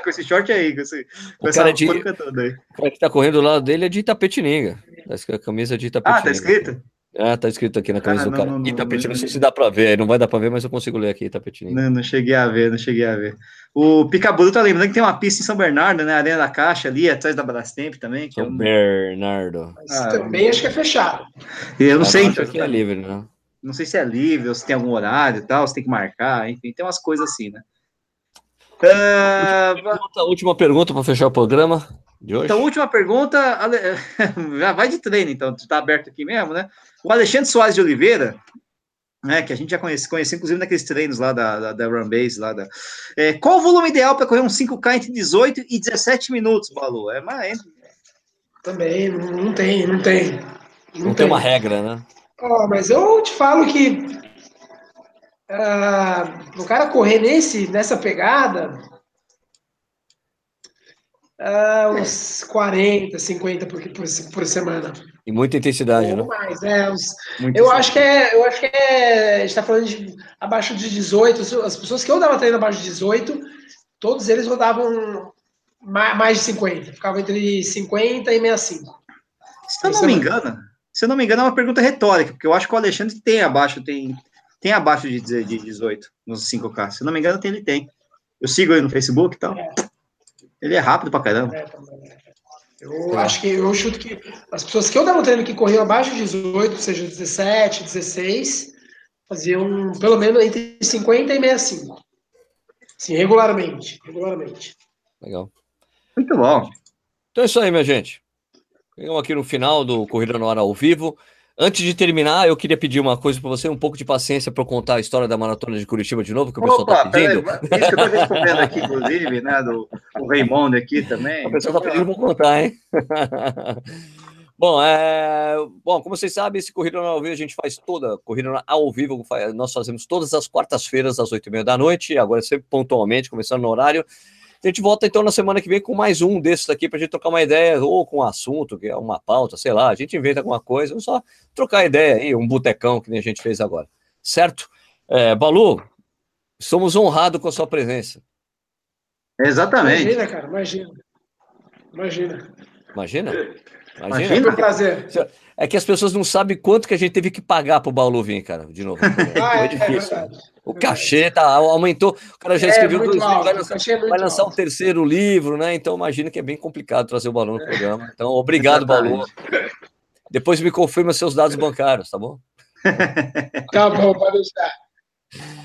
com esse short aí, com, esse, com o cara de, aí. O cara que tá correndo do lado dele é de Itapetininga. A camisa de Itapetininga. Ah, tá escrito? Ah, tá escrito aqui na camisa do cara. Não, não, Itapetininga, não sei se dá pra ver, não vai dar pra ver, mas eu consigo ler aqui, Itapetininga. Não, não cheguei a ver, não cheguei a ver. O Picabulu tá lembrando que tem uma pista em São Bernardo, né? Arena da Caixa ali, atrás da Brastemp também. São é um... Bernardo. Ah, também acho que é fechado. Eu não ah, sei. Acho que é livre, né? não sei se é livre ou se tem algum horário e tal, se tem que marcar, enfim, tem umas coisas assim, né? Uh, última pergunta, última pergunta para fechar o programa. Então, última pergunta, já vai de treino, então, está aberto aqui mesmo, né? O Alexandre Soares de Oliveira, né, que a gente já conhece, conhece inclusive naqueles treinos lá da, da, da Run Base, lá da, é, qual o volume ideal para correr um 5K entre 18 e 17 minutos, Balu? É mais... Também, não tem, não tem. Não, não tem. tem uma regra, né? Oh, mas eu te falo que uh, o cara correr nesse, nessa pegada, Uh, uns 40, 50 por, por, por semana. E muita intensidade, Ou né? mais, é. Uns, eu, acho que é, eu acho que é. A gente está falando de abaixo de 18. As pessoas que eu dava treino abaixo de 18, todos eles rodavam mais de 50. Ficava entre 50 e 65. Se eu não me engano, se eu não me engano, é uma pergunta retórica, porque eu acho que o Alexandre tem abaixo, tem, tem abaixo de, de 18 nos 5K. Se eu não me engano, ele tem. Eu sigo ele no Facebook e tal. É. Ele é rápido pra caramba. É, eu é. acho que eu chuto que as pessoas que eu dava treino que corriam abaixo de 18, seja 17, 16, faziam pelo menos entre 50 e 65. Sim, regularmente. Regularmente. Legal. Muito bom. Então é isso aí, minha gente. Chegamos aqui no final do Corrida no Ar ao vivo. Antes de terminar, eu queria pedir uma coisa para você, um pouco de paciência para contar a história da maratona de Curitiba de novo, que o pessoal está pedindo. Peraí, isso que eu estou respondendo aqui, inclusive, né? Do o Raimundo aqui também. O pessoal está pedindo para contar, hein? Bom, é... Bom, como vocês sabem, esse Corrida ao Vivo a gente faz toda, Corrida ao Vivo, nós fazemos todas as quartas-feiras, às oito e meia da noite, agora sempre pontualmente, começando no horário. A gente volta então na semana que vem com mais um desses aqui para a gente trocar uma ideia, ou com um assunto, que é uma pauta, sei lá, a gente inventa alguma coisa, ou só trocar ideia aí, um botecão que nem a gente fez agora. Certo? É, Balu, somos honrados com a sua presença. Exatamente. Imagina, cara, imagina. Imagina. Imagina? Imagina. Imagina. um prazer. É que as pessoas não sabem quanto que a gente teve que pagar para o Balu vir, cara, de novo. ah, é, é difícil. É o cachê tá, aumentou. O cara já é, escreveu dois livros, vai lançar, é vai lançar um terceiro livro, né? Então imagina que é bem complicado trazer o Balu no programa. Então, obrigado, Balu. Depois me confirma seus dados bancários, tá bom? tá bom, pode deixar.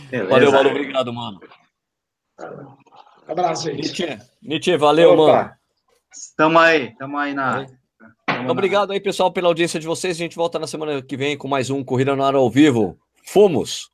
Beleza. Valeu, Balu, obrigado, mano. Abraço, gente. Nietzsche, Nietzsche valeu, Opa. mano. Tamo aí, tamo aí na. Tamo obrigado aí, pessoal, pela audiência de vocês. A gente volta na semana que vem com mais um Corrida no Ar ao Vivo. Fomos!